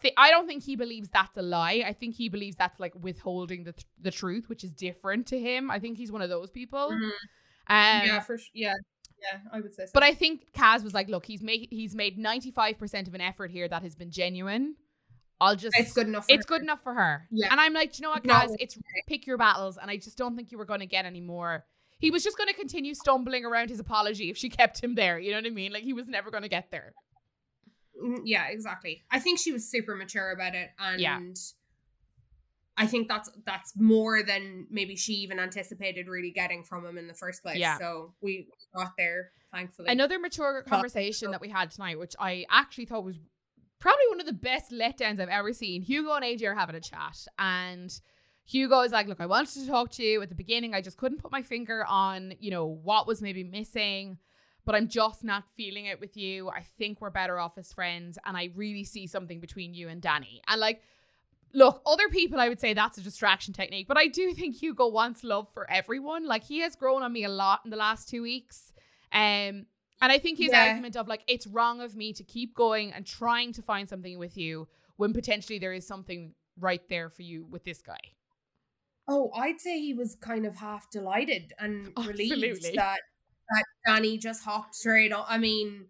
th- I don't think he believes that's a lie. I think he believes that's like withholding the th- the truth, which is different to him. I think he's one of those people. Mhm. Um, yeah, for sh- yeah, yeah, I would say so. but I think Kaz was like, look, he's made he's made ninety five percent of an effort here that has been genuine. I'll just it's good enough. For it's her. good enough for her. Yeah. And I'm like, "Do you know what, No. It's pick your battles, and I just don't think you were going to get any more. He was just going to continue stumbling around his apology if she kept him there. You know what I mean? Like he was never going to get there. Mm, Yeah, exactly. I think she was super mature about it, and Yeah. I think that's that's more than maybe she even anticipated really getting from him in the first place. Yeah. So we got there, thankfully. Another mature conversation that we had tonight, which I actually thought was probably one of the best letdowns I've ever seen. Hugo and AJ are having a chat, and Hugo is like, "Look, I wanted to talk to you at the beginning. I just couldn't put my finger on, you know, what was maybe missing." But I'm just not feeling it with you. I think we're better off as friends. And I really see something between you and Danny. And like, look, other people, I would say that's a distraction technique. But I do think Hugo wants love for everyone. Like, he has grown on me a lot in the last two weeks. Um, and I think his Yeah. argument of like, it's wrong of me to keep going and trying to find something with you when potentially there is something right there for you with this guy. oh, I'd say he was kind of half delighted and relieved that that Danny just hopped straight on. I mean.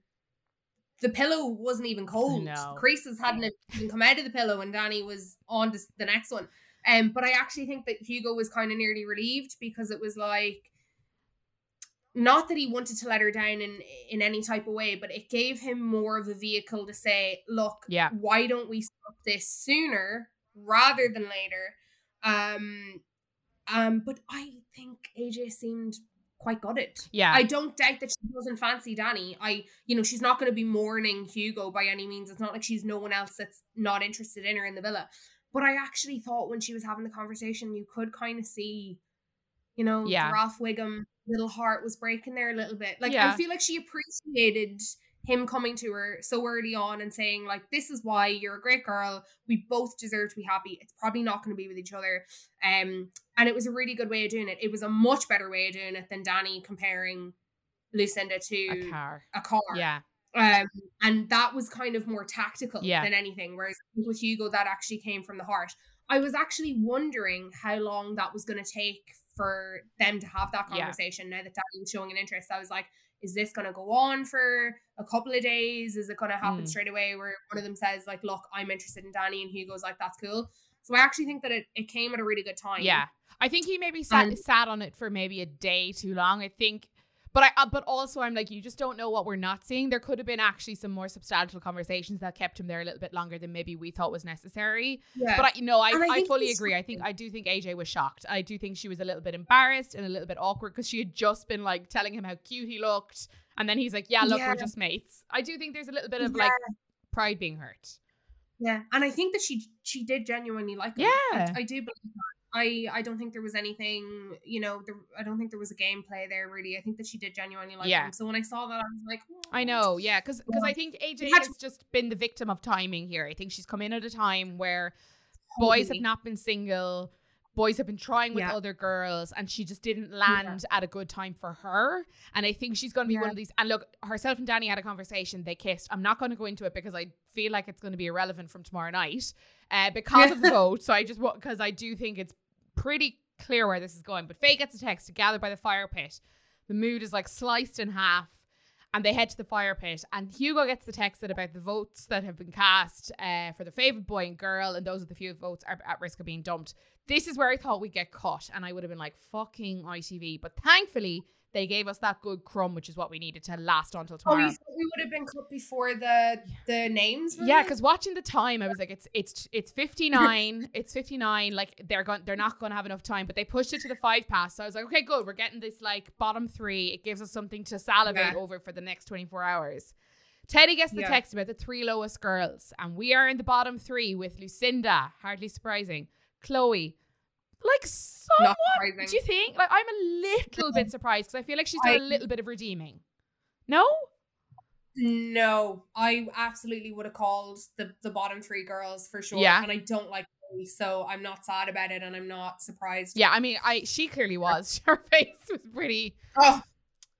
The pillow wasn't even cold. know. Creases hadn't even come out of the pillow, and Danny was on to the next one. Um, but I actually think that Hugo was kind of nearly relieved because it was like, not that he wanted to let her down in in any type of way, but it gave him more of a vehicle to say, "Look, Yeah. why don't we stop this sooner rather than later?" Um, um, but I think AJ seemed quite got it Yeah. I don't doubt that she doesn't fancy Danny. I, you know, she's not going to be mourning Hugo by any means. It's not like she's no one else that's not interested in her in the villa. But I actually thought when she was having the conversation, you could kind of see, you know, Yeah. Ralph Wiggum little heart was breaking there a little bit. Like Yeah. I feel like she appreciated him coming to her so early on and saying like this is why you're a great girl we both deserve to be happy it's probably not going to be with each other um and it was a really good way of doing it it was a much better way of doing it than danny comparing lucinda to a car. a car Yeah. um and that was kind of more tactical Yeah. than anything whereas with hugo that actually came from the heart i was actually wondering how long that was going to take for them to have that Yeah. conversation now that danny was showing an interest i was like is this going to go on for a couple of days is it going to happen Mm. straight away where one of them says like look i'm interested in danny and hugo's like that's cool so i actually think that it, it came at a really good time Yeah, I think he maybe sat And- sat on it for maybe a day too long. I think, but I uh, but also I'm like you just don't know what we're not seeing. There could have been actually some more substantial conversations that kept him there a little bit longer than maybe we thought was necessary. yeah But I, you know, I, And I I, fully agree. I think I do think AJ was shocked. I do think she was a little bit embarrassed and a little bit awkward because she had just been like telling him how cute he looked, and then he's like, "Yeah, look, Yeah. we're just mates." I do think there's a little bit of Yeah. like pride being hurt. Yeah, and I think that she she did genuinely like him. Yeah. I, I do believe that. I I don't think there was anything, you know, there, I don't think there was a gameplay there really. I think that she did genuinely like Yeah. him. So when I saw that, I was like, I "Oh." know, yeah, because Yeah. I think AJ has just been the victim of timing here. I think she's come in at a time where boys have not been single, boys have been trying with Yeah. other girls, and she just didn't land at a good time for her. And I think she's going to be one of these. And look, herself and Danny had a conversation. They kissed. I'm not going to go into it because I feel like it's going to be irrelevant from tomorrow night, uh, because of the vote. So I just want because I do think it's pretty clear where this is going. But Faye gets a text to gather by the fire pit. The mood is like sliced in half and they head to the fire pit. And Hugo gets the text that about the votes that have been cast uh, for the favorite boy and girl, and those are the few votes are at risk of being dumped. This is where I thought we'd get caught, and I would have been like, fucking ITV. But thankfully, they gave us that good crumb, which is what we needed to last until Oh, tomorrow. you we would have been cut before the the names. were yeah, because watching the time, I was like, it's it's it's fifty nine, it's fifty nine. Like they're going, they're not going to have enough time. But they pushed it to the five pass, so I was like, okay, good. We're getting this like bottom three. It gives us something to salivate Yeah. over for the next twenty four hours. Teddy gets the Yeah. text about the three lowest girls, and we are in the bottom three with Lucinda, hardly surprising. Chloe, like somewhat. Do you think? Like, I'm a little bit surprised because I feel like she's done a I- little bit of redeeming. No? No, I absolutely would have called the the bottom three girls for sure. Yeah. and I don't like Chloe, so I'm not sad about it, and I'm not surprised. Yeah, I mean, I she clearly was. Her face was pretty Oh,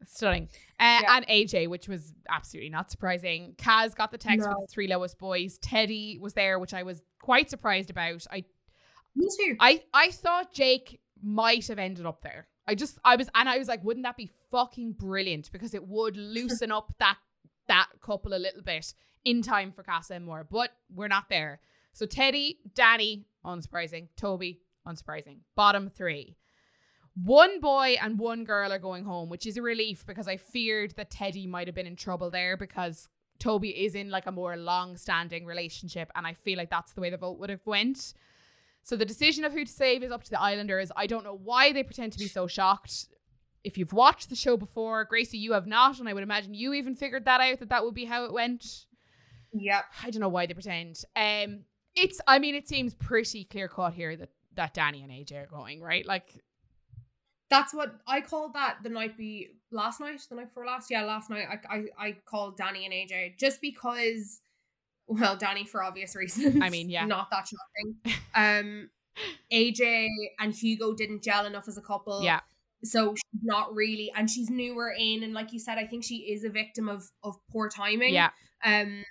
stunning. Uh, Yeah. And AJ, which was absolutely not surprising. Kaz got the text No. with the three lowest boys. Teddy was there, which I was quite surprised about. I me too. I I thought Jake might have ended up there. I just I was and I was like, wouldn't that be fucking brilliant? Because it would loosen up that that couple a little bit in time for Casa Amor. But we're not there. So Teddy, Danny, unsurprising. Toby, unsurprising. Bottom three. One boy and one girl are going home, which is a relief because I feared that Teddy might have been in trouble there because Toby is in like a more long-standing relationship, and I feel like that's the way the vote would have went. So the decision of who to save is up to the Islanders. I don't know why they pretend to be so shocked. If you've watched the show before, Gracie, you have not, and I would imagine you even figured that out that that would be how it went. Yep. I don't know why they pretend. Um, it's. I mean, it seems pretty clear cut here that that Danny and AJ are going right. Like, That's what I called that the night be last night, the night before last. Yeah, last night I I, I called Danny and AJ just because well, Danny for obvious reasons. I mean, yeah. Not that shocking. Um AJ and Hugo didn't gel enough as a couple. yeah, So she's not really and she's newer in and like you said, I think she is a victim of of poor timing. yeah, Um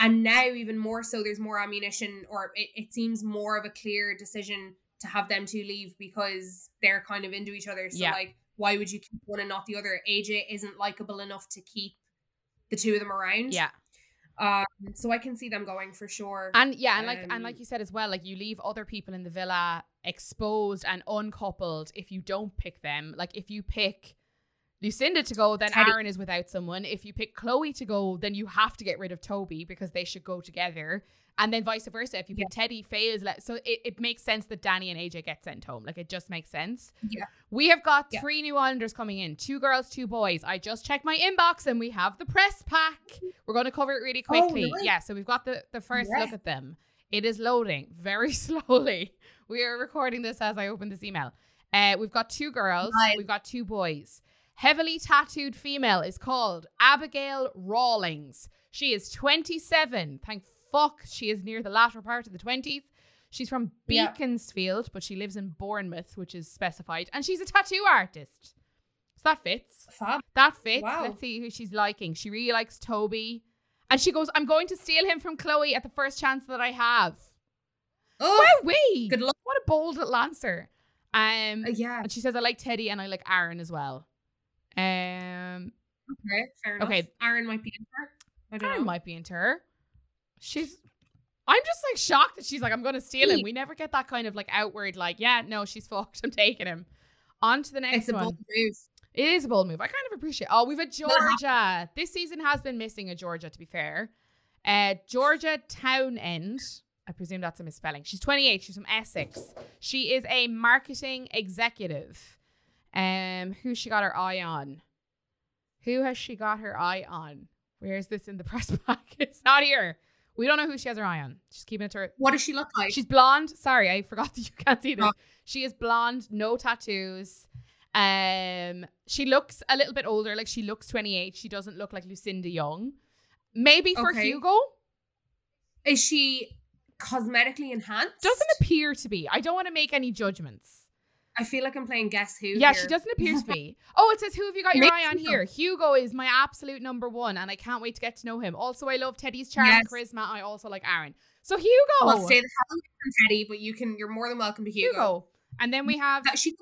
and now even more so there's more ammunition or it, it seems more of a clear decision to have them two leave because they're kind of into each other. So Yeah. like why would you keep one and not the other? AJ isn't likable enough to keep the two of them around. yeah. Um so I can see them going for sure. And yeah, and like and Um, like you said as well, like you leave other people in the villa exposed and uncoupled if you don't pick them. Like if you pick Lucinda to go, then Teddy. Aaron is without someone. If you pick Chloe to go, then you have to get rid of Toby because they should go together. And then vice versa. If you pick Teddy fails, let so it, it makes sense that Danny and AJ get sent home. Like it just makes sense. Yeah. We have got Yeah. three new Islanders coming in. Two girls, two boys. I just checked my inbox and we have the press pack. We're going to cover it really quickly. Oh, quickly. really? Yeah, so we've got the, the first Yeah. look at them. It is loading very slowly. We are recording this as I open this email. Uh, we've got two girls, Nice. we've got two boys. Heavily tattooed female is called Abigail Rawlings. She is 27. Thank fuck she is near the latter part of the 20s. She's from Yeah. Beaconsfield, but she lives in Bournemouth, which is specified. And she's a tattoo artist. So that fits. Fab. That fits. Wow. Let's see who she's liking. She really likes Toby. And she goes, I'm going to steal him from Chloe at the first chance that I have. Oh wee. good luck. What a bold answer. Um, Uh, yeah. and she says, I like Teddy and I like Aaron as well. Um, Okay, fair enough. Okay. Aaron might be in her. I don't Aaron know. might be into her. She's. I'm just like shocked that she's like, I'm gonna steal him. We never get that kind of like outward, like, yeah, no, she's fucked. I'm taking him. On to the next It's a one. bold move. It is a bold move. I kind of appreciate. Oh, we've a Georgia. This season has been missing a Georgia. To be fair, uh, Georgia Townend. I presume that's a misspelling. She's 28. She's from Essex. She is a marketing executive. Um, who she got her eye on? Who has she got her eye on? Where is this in the press pack? It's not here. We don't know who she has her eye on. She's keeping it to her. What does she look like? She's blonde. Sorry, I forgot that you can't see this. Oh. She is blonde, no tattoos. Um, she looks a little bit older. Like she looks 28. She doesn't look like Lucinda Young. Maybe for Okay. Hugo. Is she cosmetically enhanced? Doesn't appear to be. I don't want to make any judgments. I feel like I'm playing Guess Who. Yeah, she doesn't appear to be. Oh, it says who have you got your Maybe eye on here? Hugo is my absolute number one, and I can't wait to get to know him. Also, I love Teddy's charm and Yes. charisma. I also like Aaron. So Hugo. Well, stay the hell away from Teddy, but you can. You're more than welcome to Hugo. Hugo. And then we have That- She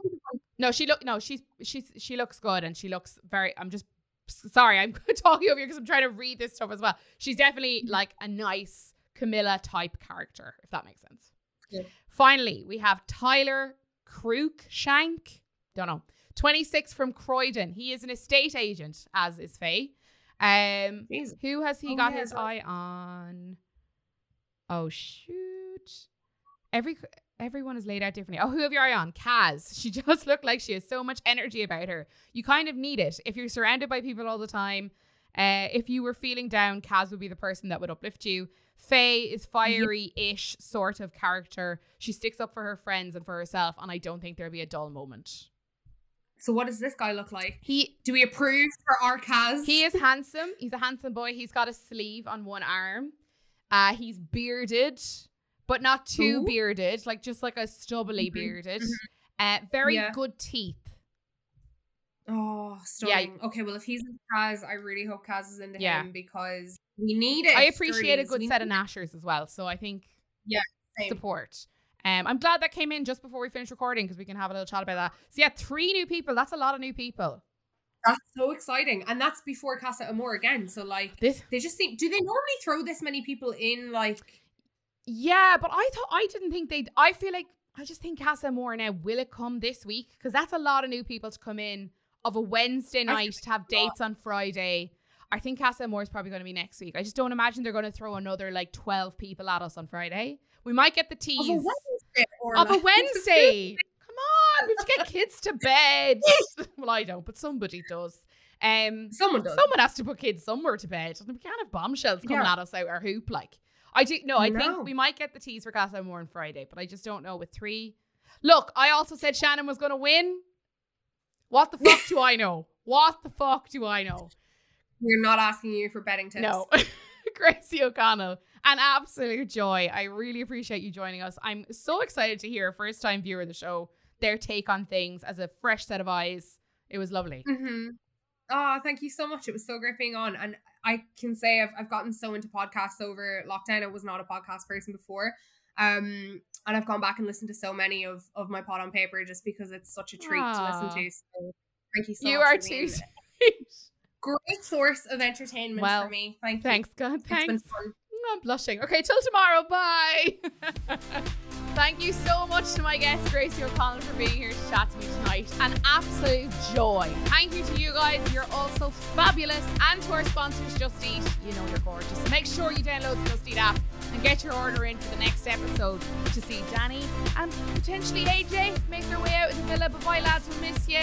No, she look no, she's she's she looks good and she looks very I'm just sorry, I'm talking over here because I'm trying to read this stuff as well. She's definitely mm-hmm. like a nice Camilla type character, if that makes sense. Yeah. Finally, we have Tyler Cruikshank. Don't know. 26 from Croydon. He is an estate agent, as is Faye. Um who has he Oh, got yeah, his eye on? Oh shoot. Every everyone is laid out differently. Oh, who have your eye on? Kaz. She just looked like she has so much energy about her. You kind of need it. If you're surrounded by people all the time, Uh, if you were feeling down, Kaz would be the person that would uplift you. Faye is fiery-ish sort of character. She sticks up for her friends and for herself, and I don't think there'll be a dull moment. So what does this guy look like? He Do we approve for our Kaz? he is handsome. He's a handsome boy. He's got a sleeve on one arm. Uh, he's bearded, but not too Ooh. bearded, like just like a stubbly Mhm, bearded. mhm. Uh, very Yeah. good teeth. Oh, stunning. Okay, well, if he's in Kaz, I really hope Kaz is into Yeah. him because we need it. I appreciate a good We set of Nashers as well. So I think same. support. Um, I'm glad that came in just before we finished recording because we can have a little chat about that. So yeah, three new people. That's a lot of new people. That's so exciting. And that's before Casa Amor again. So, like, This, they just seem. Do they normally throw this many people in, like. yeah, but I thought I didn't think they'd. I feel like I just think Casa Amor now. Will it come this week? Because that's a lot of new people to come in of a Wednesday night to have dates on Friday. I think Casa Amor is probably going to be next week. I just don't imagine they're going to throw another like twelve people at us on Friday. We might get the Of tease a Wednesday. Of a Wednesday. Come on, we have to get kids to bed. well, I don't, but somebody does. Um, Someone does. someone has to put kids somewhere to bed. We can't have bombshells coming Yeah. at us out our hoop. Like, I do. No, I No. think we might get the tease for Casa Amor on Friday, but I just don't know with three. Look, I also said Shannon was going to win. What the fuck do I know? What the fuck do I know? We're not asking you for betting tips. No. Gracie O'Connell, an absolute joy. I really appreciate you joining us. I'm so excited to hear a first time viewer of the show, their take on things as a fresh set of eyes. It was lovely. Mm-hmm. Oh, thank you so much. It was so great being on. And I can say I've, I've gotten so into podcasts over lockdown. I was not a podcast person before. Um, and I've gone back and listened to so many of, of my pod on paper just because it's such a treat to listen to. So thank you so you much. You are too sweet. great source of entertainment Well, for me. Thank you. Thanks, God. It's been Thanks. I'm blushing. Okay, till tomorrow. Bye. Thank you so much to my guest, Gracie O'Connell, for being here to chat to me tonight. An absolute joy. Thank you to you guys. You're also fabulous. And to our sponsors, Just Eat. You know you're gorgeous. Make sure you download the Just Eat app and get your order in for the next episode to see Danny and potentially AJ make their way out of the villa. But bye, lads. We'll miss you.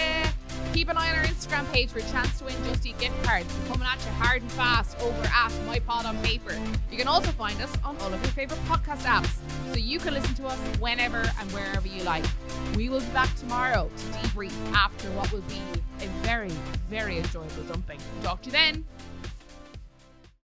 Keep an eye on our Instagram page for a chance to win Eat gift cards. We're coming at you hard and fast over at My Pod on Paper. You can also find us on all of your favorite podcast apps, so you can listen to us whenever and wherever you like. We will be back tomorrow to debrief after what will be a very, very enjoyable dumping. Talk to you then.